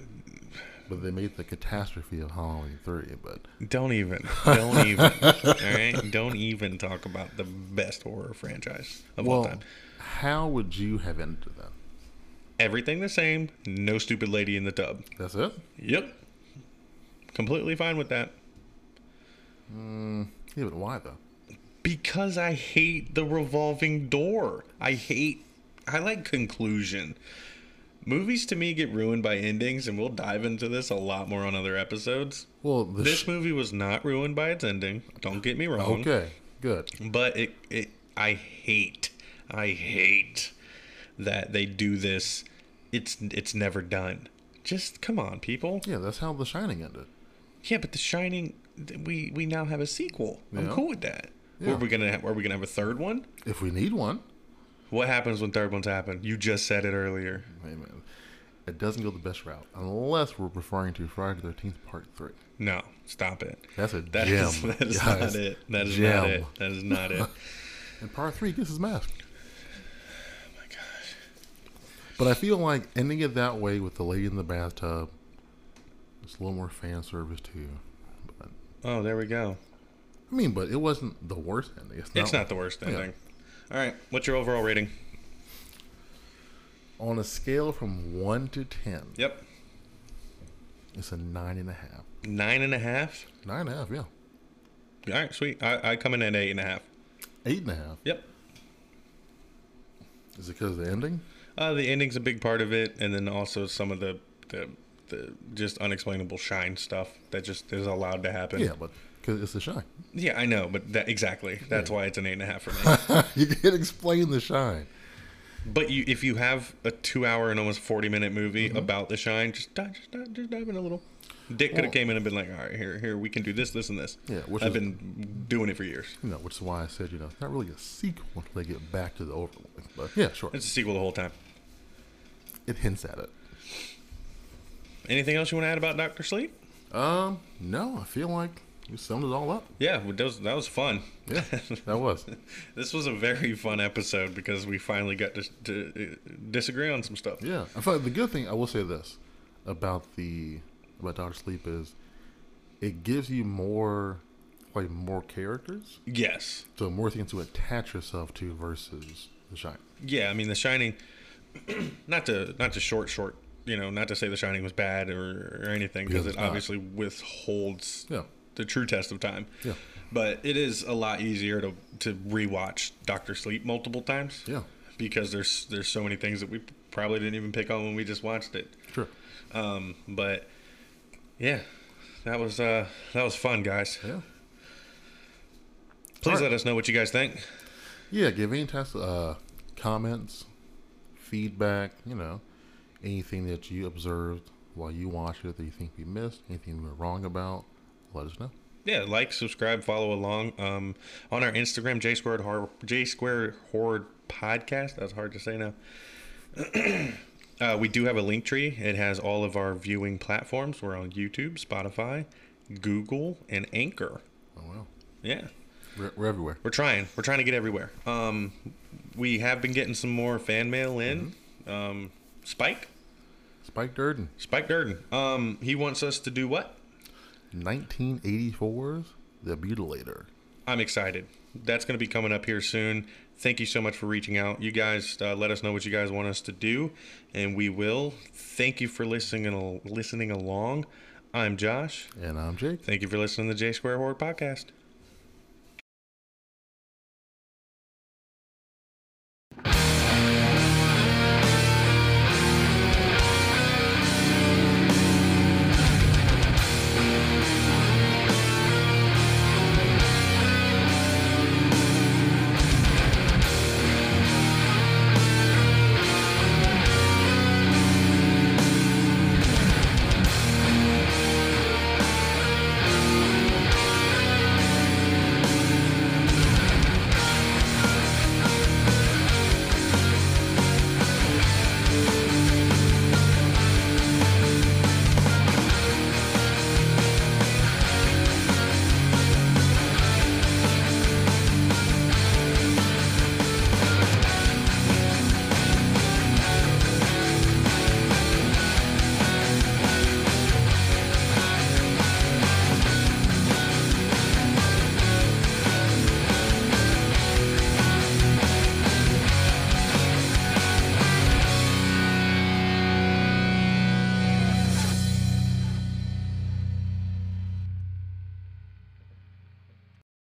But they made the catastrophe of Halloween three. But Don't even. (laughs) Don't even. all right? Don't even talk about the best horror franchise of all time. how would you have ended then? Everything the same. No stupid lady in the tub. That's it. Yep. Completely fine with that. Hmm, yeah, but why though? Because I hate the revolving door. I hate. I like conclusion. Movies to me get ruined by endings, and we'll dive into this a lot more on other episodes. Well, the This movie was not ruined by its ending. Don't get me wrong. okay, good. But it, it, I hate, I hate that they do this. It's, it's never done. Just come on, people. Yeah, that's how The Shining ended. Yeah, but The Shining, we we now have a sequel. I'm cool with that. Yeah. Are we gonna have, are we gonna have a third one? If we need one, What happens when third ones happen? You just said it earlier. It doesn't go the best route unless we're referring to Friday the Thirteenth Part Three. No, stop it. That's a That gem. is, that is guys. not it. That is Gem. not it. That is not it. (laughs) And Part Three gets his mask. (sighs) Oh my gosh. But I feel like ending it that way with the lady in the bathtub, it's a little more fan service too. But Oh, there we go. I mean, but it wasn't the worst ending. It's not, It's not the worst Yeah. ending. All right, what's your overall rating? On a scale from one to ten. Yep, It's a nine and a half. nine and a half. Nine and a half, yeah. All right, sweet. I, I come in at eight and a half. Eight and a half. Yep. Is it because of the ending? Uh, the ending's a big part of it, and then also some of the the, the just unexplainable shine stuff that just is allowed to happen. Yeah, but because it's the shine. Yeah, I know, but that exactly. That's why it's an eight and a half for me. (laughs) you can't explain the shine. But you, if you have a two-hour and almost forty-minute movie Mm-hmm. about the shine, just dive, just dive, just dive in a little. Dick could Well- have came in and been like, "All right, here, here, we can do this, this, and this." Yeah, which I've is- been doing it for years. You know, which is why I said, you know, it's not really a sequel until they get back to the Overlook. But yeah, sure. It's a sequel the whole time. it hints at it. Anything else you want to add about Doctor Sleep? Um, no, I feel like we summed it all up. Yeah, that was that was fun. Yeah, that was. (laughs) This was a very fun episode because we finally got to, to uh, disagree on some stuff. Yeah, in fact, the good thing I will say this: about the about Doctor Sleep is it gives you more like more characters, Yes. so more things to attach yourself to versus The Shining. Yeah, I mean The Shining. (clears throat) not to not to short short. You know, not to say The Shining was bad or, or anything because it it's not. obviously withholds Yeah, the true test of time. yeah, But it is a lot easier to to rewatch Doctor Sleep multiple times yeah, because there's there's so many things that we probably didn't even pick on when we just watched it. sure, Um, but yeah, that was uh, that was fun, guys. yeah. Please Alright. let us know what you guys think. Yeah, give any test uh, comments, feedback, you know, anything that you observed while you watched it that you think we missed, anything we were wrong about, let us know. Yeah, like, subscribe, follow along. Um, on our Instagram, J squared horror, J squared horde podcast. That's hard to say now. (clears throat) uh, we do have a link tree. It has all of our viewing platforms. We're on YouTube, Spotify, Google, and Anchor. Oh, well. Yeah, We're, we're everywhere. we're trying. We're trying to get everywhere. Um, we have been getting some more fan mail in. Um, Spike, Spike Durden, Spike Durden. Um, he wants us to do what? 1984's The Mutilator. I'm excited. That's going to be coming up here soon. Thank you so much for reaching out. You guys, uh, let us know what you guys want us to do, and we will. Thank you for listening and listening along. I'm Josh. And I'm Jake. Thank you for listening to the J Square Horde podcast.